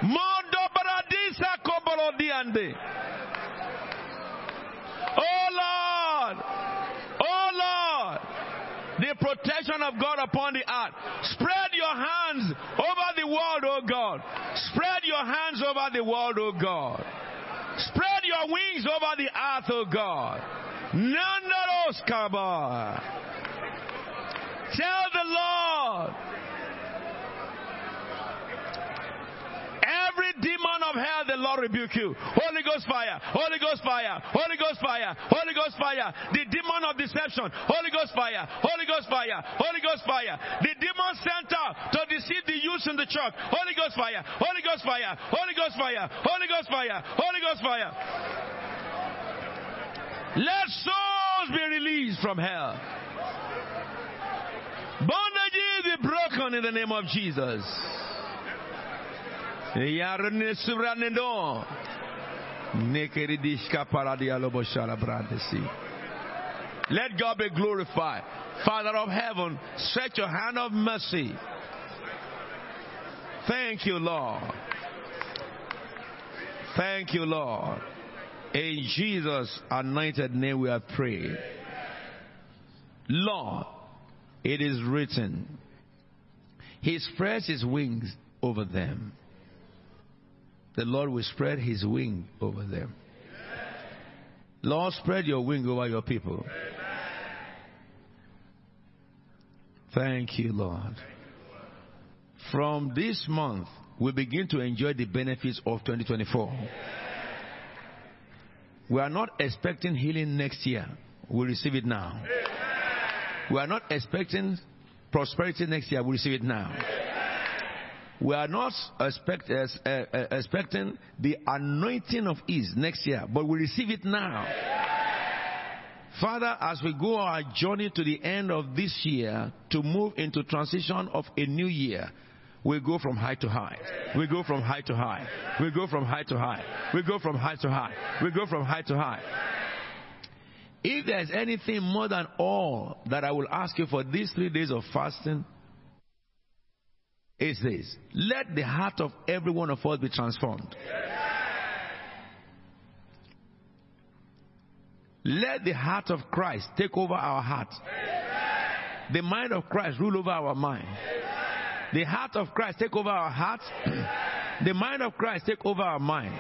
Mondo Baradisa Kobolodiande. Oh Lord, oh Lord, the protection of God upon the earth. Spread your hands over the world, oh God. Spread your hands over the world, oh God. Spread your wings over the earth, oh God. Nandaros Kaba. Tell the Lord Every demon of hell, the Lord rebuke you. Holy Ghost fire, Holy Ghost fire, Holy Ghost fire, Holy Ghost fire. The demon of deception, Holy Ghost fire, Holy Ghost fire, Holy Ghost fire. The demon sent out to deceive the youth in the church, Holy Ghost fire, Holy Ghost fire, Holy Ghost fire, Holy Ghost fire, Holy Ghost fire. Let souls be released from hell. Bondages be broken in the name of Jesus. Let God be glorified. Father of heaven, stretch your hand of mercy. Thank you, Lord. Thank you, Lord. In Jesus' anointed name we have prayed. Lord, it is written, He spreads His wings over them the Lord will spread his wing over them. Lord, spread your wing over your people. Thank you, Lord. From this month, we begin to enjoy the benefits of 2024. We are not expecting healing next year. We receive it now. We are not expecting prosperity next year. We receive it now. We are not expect, uh, uh, expecting the anointing of ease next year, but we receive it now. Father, as we go our journey to the end of this year to move into transition of a new year, we go from high to high. We go from high to high. We go from high to high. We go from high to high. We go from high to high. If there's anything more than all that I will ask you for these three days of fasting, is this let the heart of every one of us be transformed. Let the heart of Christ take over our heart. The mind of Christ rule over our mind. The heart of Christ take over our heart. the mind of Christ take over our mind.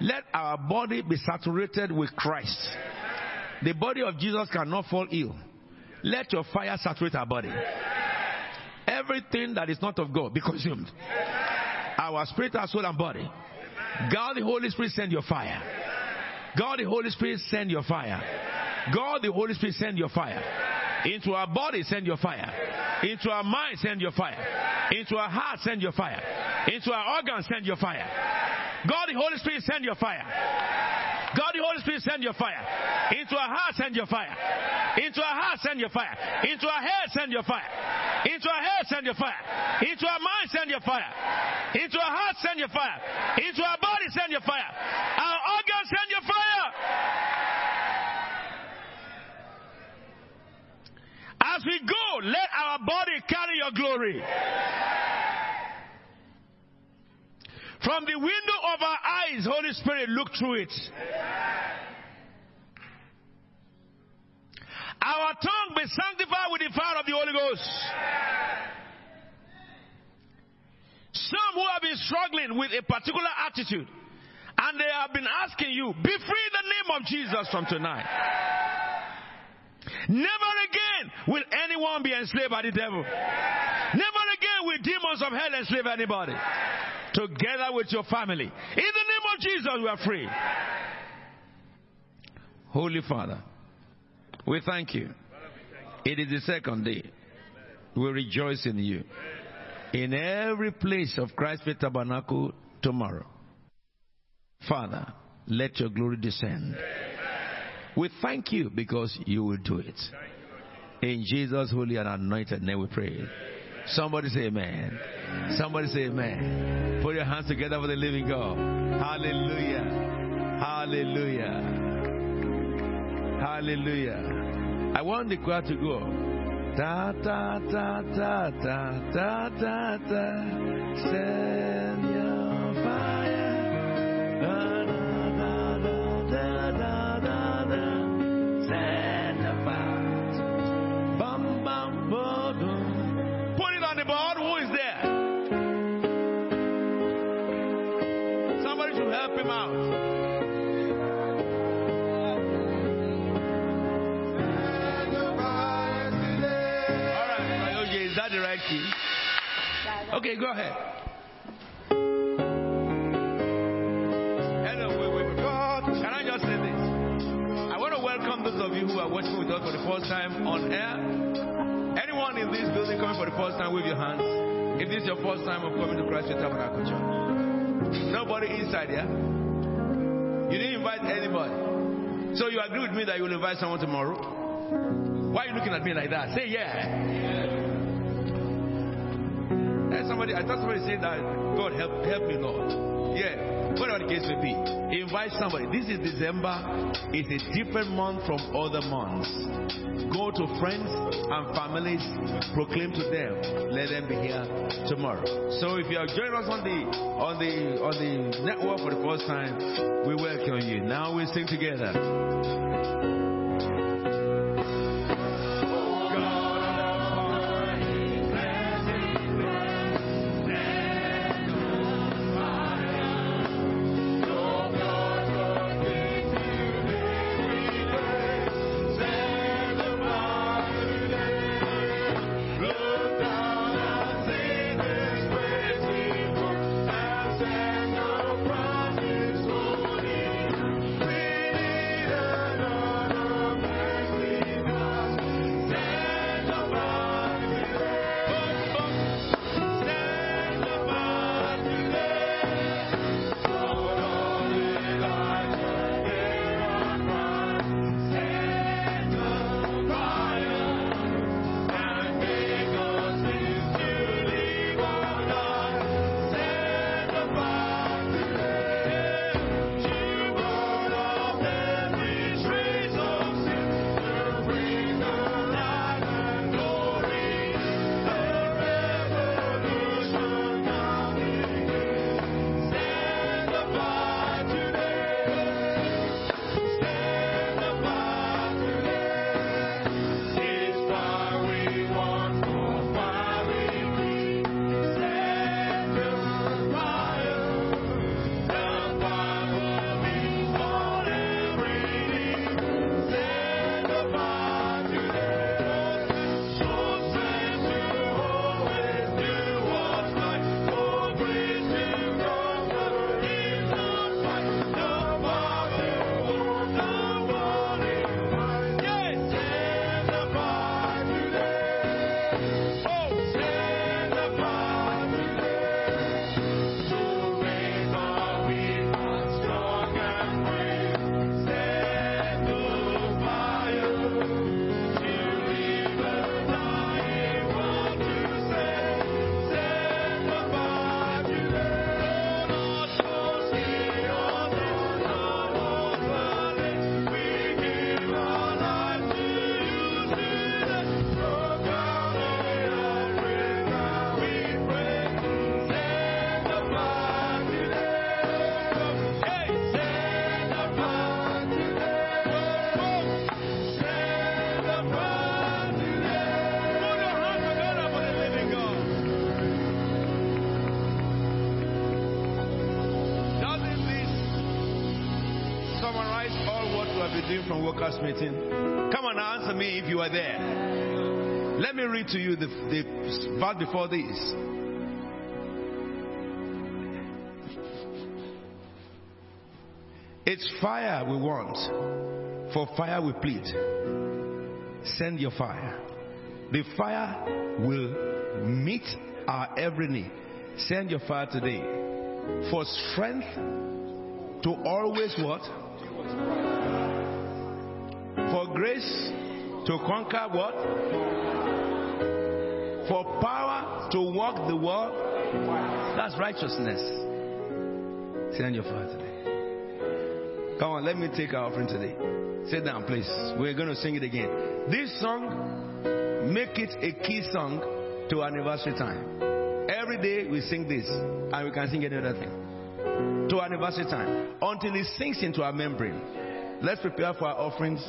Let our body be saturated with Christ. The body of Jesus cannot fall ill. Let your fire saturate our body everything that is not of God be consumed. Our spirit, our soul, and body. God the Holy Spirit send your fire. God the Holy Spirit send your fire. God the Holy Spirit send your fire. Into our body send your fire. Into our mind, send your fire. Into our heart, send your fire. Into our organs, send your fire. God, the Holy Spirit, send your fire. God, the Holy Spirit, send your fire. Into our heart, send your fire. Into our heart, send your fire. Into our head, send your fire. Into our head, send your fire. Into our mind, send your fire. Into our heart, send your fire. Into our body, send your fire. Our organs, send your fire. As we go, let our body carry your glory. From the window of our eyes, Holy Spirit, look through it. Our tongue be sanctified with the fire of the Holy Ghost. Some who have been struggling with a particular attitude and they have been asking you, be free in the name of Jesus from tonight. Never again will anyone be enslaved by the devil. Never again will demons of hell enslave anybody together with your family. In the name of Jesus, we are free. Holy Father, we thank you. It is the second day. We rejoice in you. In every place of Christ Faith Tabernacle tomorrow. Father, let your glory descend. We thank you because you will do it. In Jesus' holy and anointed name we pray. Somebody say amen. Somebody say amen. Put your hands together for the living God. Hallelujah. Hallelujah. Hallelujah. I want the choir to go. Ta ta ta ta ta ta ta ta. Send your fire. Da, da, da, da, da, da, da. The right key? Okay, go ahead. Hello, wait, wait, wait. Can I just say this? I want to welcome those of you who are watching with us for the first time on air. Anyone in this building coming for the first time, wave your hands. If this is your first time of coming to Christ Church Tabernacle Church. Nobody inside here. You didn't invite anybody. So you agree with me that you will invite someone tomorrow? Why are you looking at me like that? Say yeah. Somebody, I thought somebody said that God help help me, Lord. Yeah, whatever the case may be, invite somebody. This is December. It's a different month from other months. Go to friends and families, proclaim to them, let them be here tomorrow. So if you are joining us on the on the on the network for the first time, we welcome you. Now we sing together. Workers' meeting? Come on, answer me if you are there. Let me read to you the, the verse before this. It's fire we want. For fire we plead. Send your fire. The fire will meet our every need. Send your fire today. For strength to always what? Grace to conquer what? For power to walk the world. That's righteousness. Send your fire today. Come on, let me take our offering today. Sit down, please. We're going to sing it again. This song, make it a key song to anniversary time. Every day we sing this, and we can sing any other thing. To anniversary time. Until it sinks into our membrane. Let's prepare for our offerings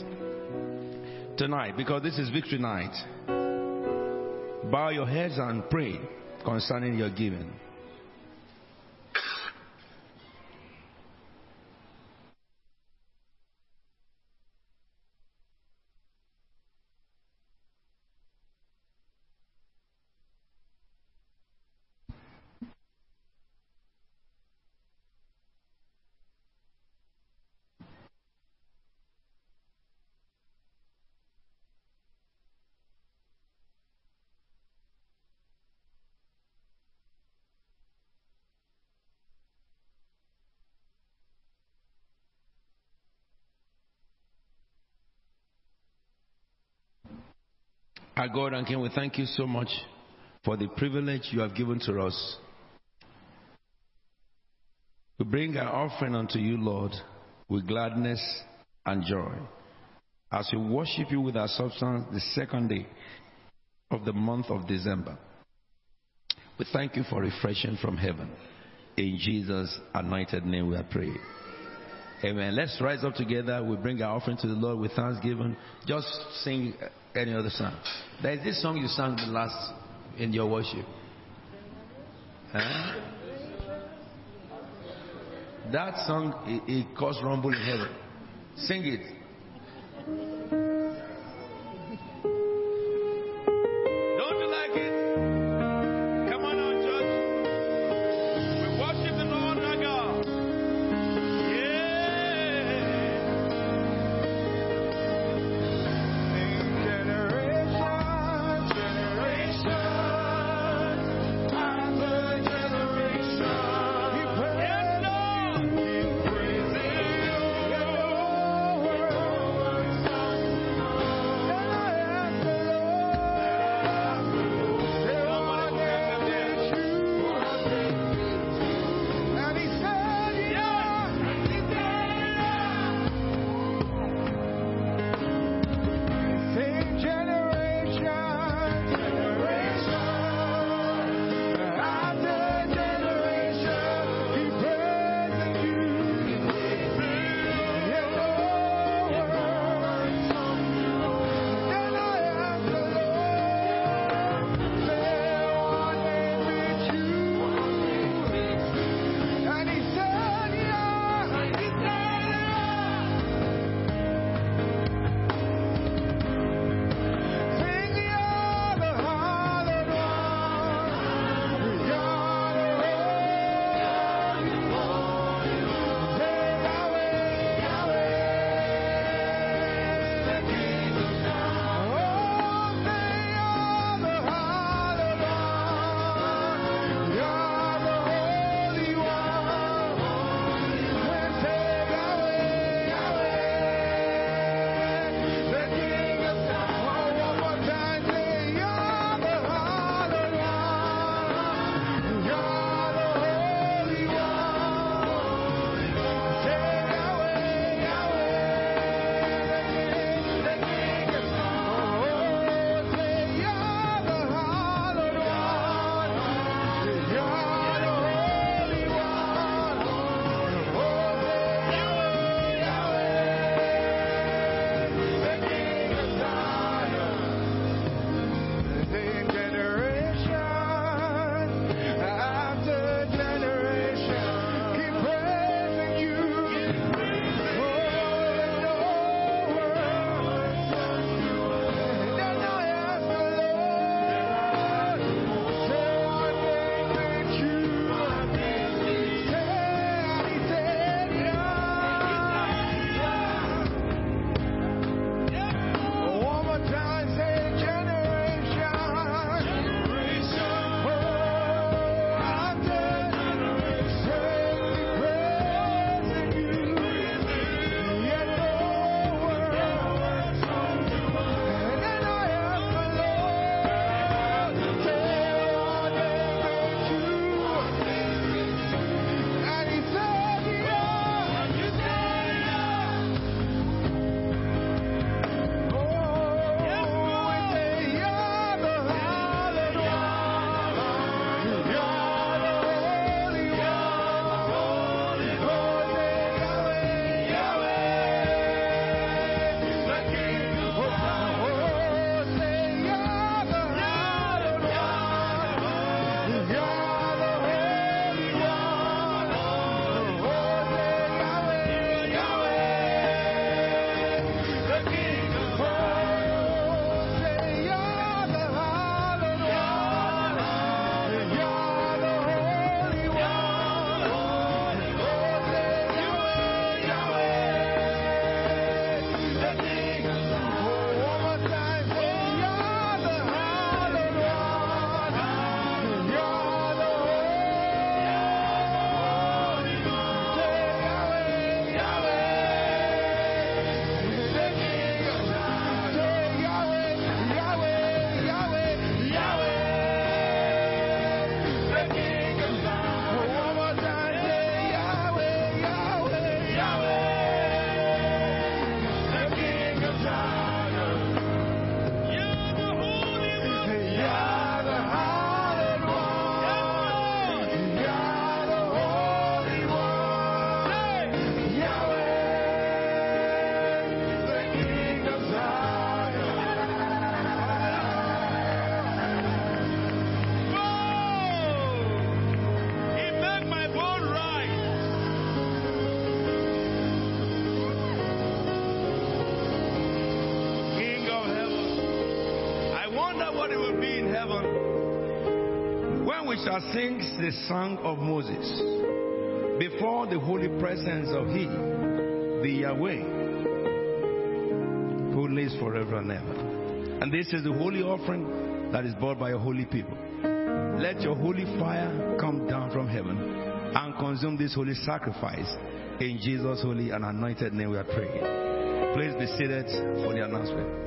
tonight because this is victory night. Bow your heads and pray concerning your giving. Our God and King, we thank you so much for the privilege you have given to us. We bring our offering unto you, Lord, with gladness and joy. As we worship you with our substance the second day of the month of December. We thank you for refreshing from heaven. In Jesus' anointed name we are praying. Amen. Let's rise up together. We bring our offering to the Lord with thanksgiving. Just sing any other song. There is this song you sang the last in your worship. Huh? That song, it, it caused rumble in heaven. Sing it. Shall sing the song of Moses before the holy presence of He, the Yahweh, who lives forever and ever. And this is the holy offering that is brought by a holy people. Let your holy fire come down from heaven and consume this holy sacrifice. In Jesus' holy and anointed name we are praying. Please be seated for the announcement.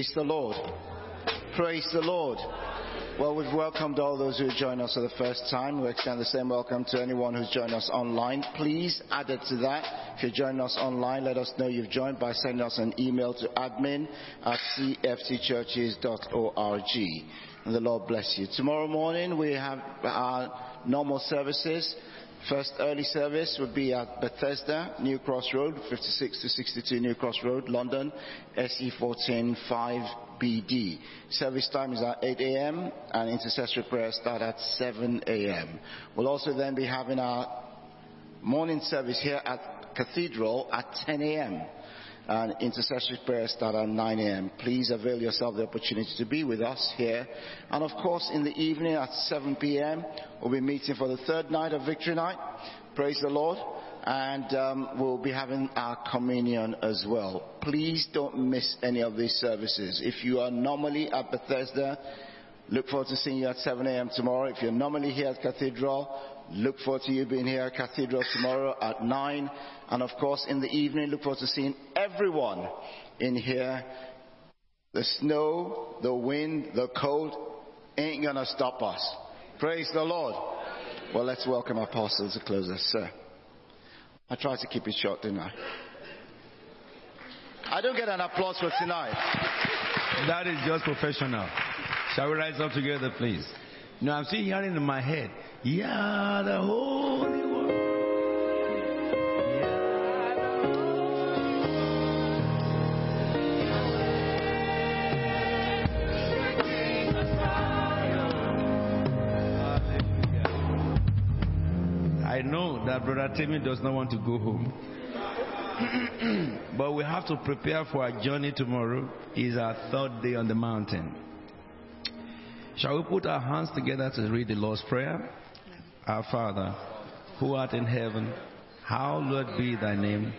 Praise the Lord. Praise the Lord. Well, we've welcomed all those who joined us for the first time. We extend the same welcome to anyone who's joined us online. Please add it to that. If you're joining us online, let us know you've joined by sending us an email to admin at cftchurches.org. And the Lord bless you. Tomorrow morning we have our normal services. First early service would be at Bethesda, New Cross Road, 56 to 62 New Cross Road, London, SE14 5BD. Service time is at 8 a.m. and intercessory prayers start at 7 a.m. We'll also then be having our morning service here at Cathedral at 10 a.m and intercessory prayers start at 9 a.m. Please avail yourself the opportunity to be with us here. And of course, in the evening at 7 p.m., we'll be meeting for the third night of Victory Night. Praise the Lord. And um, we'll be having our communion as well. Please don't miss any of these services. If you are normally at Bethesda, look forward to seeing you at 7 a.m. tomorrow. If you're normally here at Cathedral, look forward to you being here at Cathedral tomorrow at 9. And of course, in the evening, look forward to seeing everyone in here. The snow, the wind, the cold ain't gonna stop us. Praise the Lord. Well, let's welcome our apostles to close us, sir. I tried to keep it short, didn't I? I don't get an applause for tonight. That is just professional. Shall we rise up together, please? No, I'm still hearing in my head. Yeah, the Holy One. I know that Brother Timmy does not want to go home. but we have to prepare for our journey tomorrow. It's our third day on the mountain. Shall we put our hands together to read the Lord's Prayer? Our Father, who art in heaven, hallowed be thy name.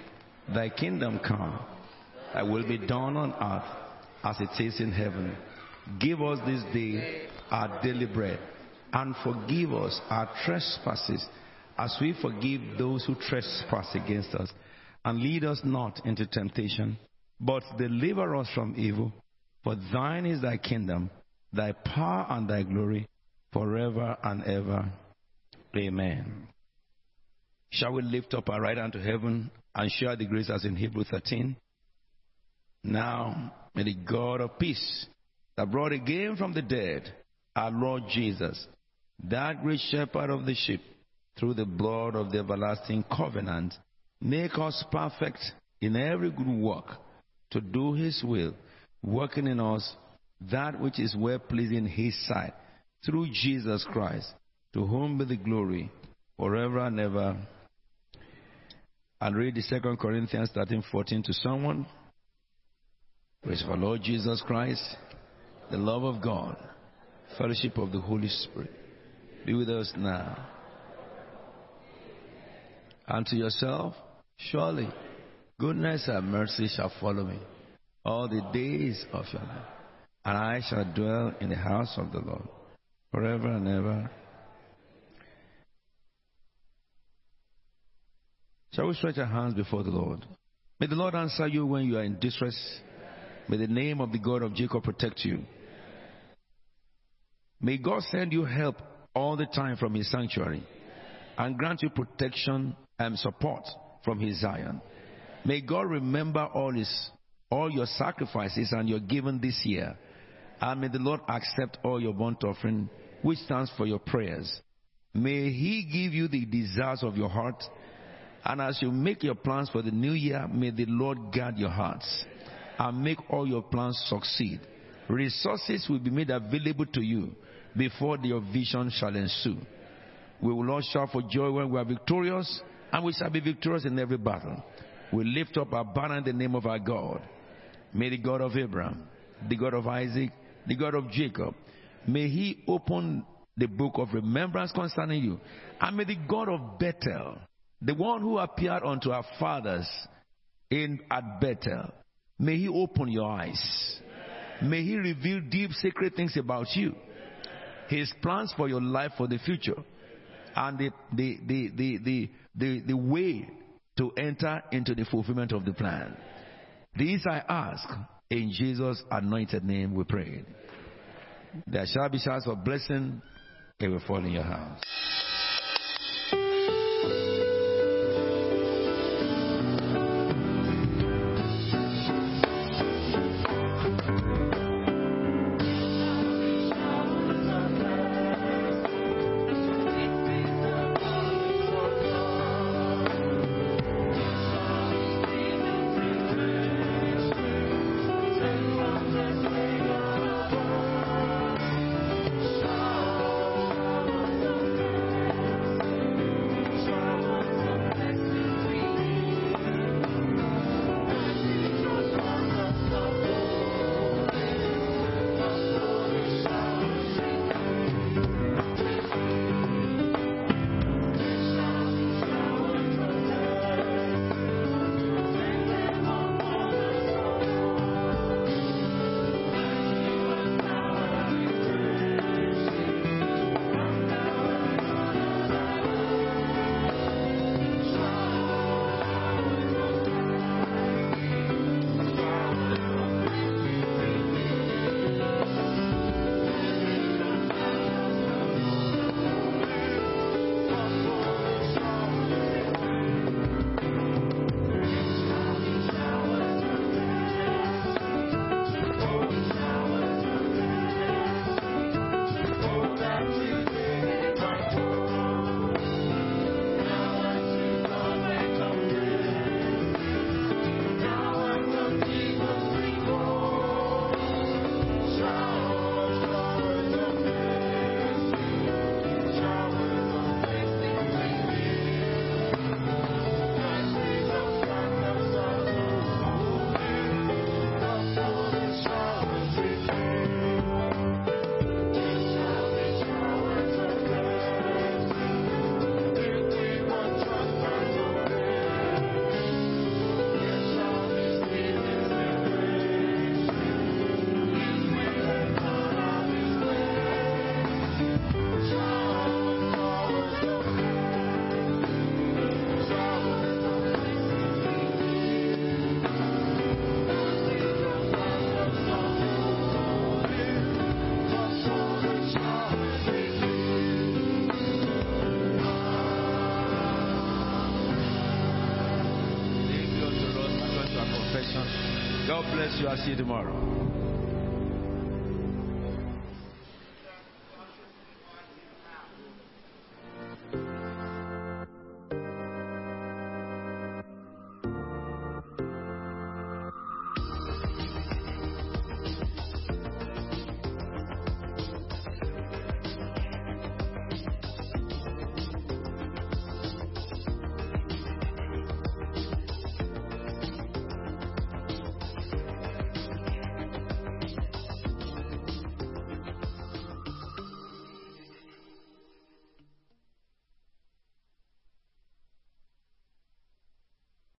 Thy kingdom come. Thy will be done on earth as it is in heaven. Give us this day our daily bread, and forgive us our trespasses as we forgive those who trespass against us. And lead us not into temptation, but deliver us from evil. For thine is thy kingdom, thy power, and thy glory forever and ever. Amen. Shall we lift up our right hand to heaven and share the grace as in Hebrew 13? Now, may the God of peace that brought again from the dead our Lord Jesus, that great shepherd of the sheep, through the blood of the everlasting covenant, make us perfect in every good work to do his will, working in us that which is well pleasing his sight, through Jesus Christ, to whom be the glory forever and ever. I'll read the second Corinthians thirteen fourteen to someone. Praise for Lord Jesus Christ, the love of God, fellowship of the Holy Spirit, be with us now. And to yourself, surely goodness and mercy shall follow me all the days of your life, and I shall dwell in the house of the Lord forever and ever. Shall we stretch our hands before the Lord? May the Lord answer you when you are in distress. May the name of the God of Jacob protect you. May God send you help all the time from his sanctuary and grant you protection and support from his Zion. May God remember all his all your sacrifices and your giving this year. And may the Lord accept all your burnt offering, which stands for your prayers. May he give you the desires of your heart. And as you make your plans for the new year, may the Lord guard your hearts and make all your plans succeed. Resources will be made available to you before your vision shall ensue. We will all shout for joy when we are victorious, and we shall be victorious in every battle. We lift up our banner in the name of our God. May the God of Abraham, the God of Isaac, the God of Jacob, may he open the book of remembrance concerning you. And may the God of Bethel, the one who appeared unto our fathers in at Bethel, may he open your eyes. May he reveal deep secret things about you. His plans for your life for the future. And the the the the the, the, way to enter into the fulfillment of the plan. These I ask in Jesus' anointed name we pray. There shall be showers of blessing, it will fall in your house. Bless you. I'll see you tomorrow.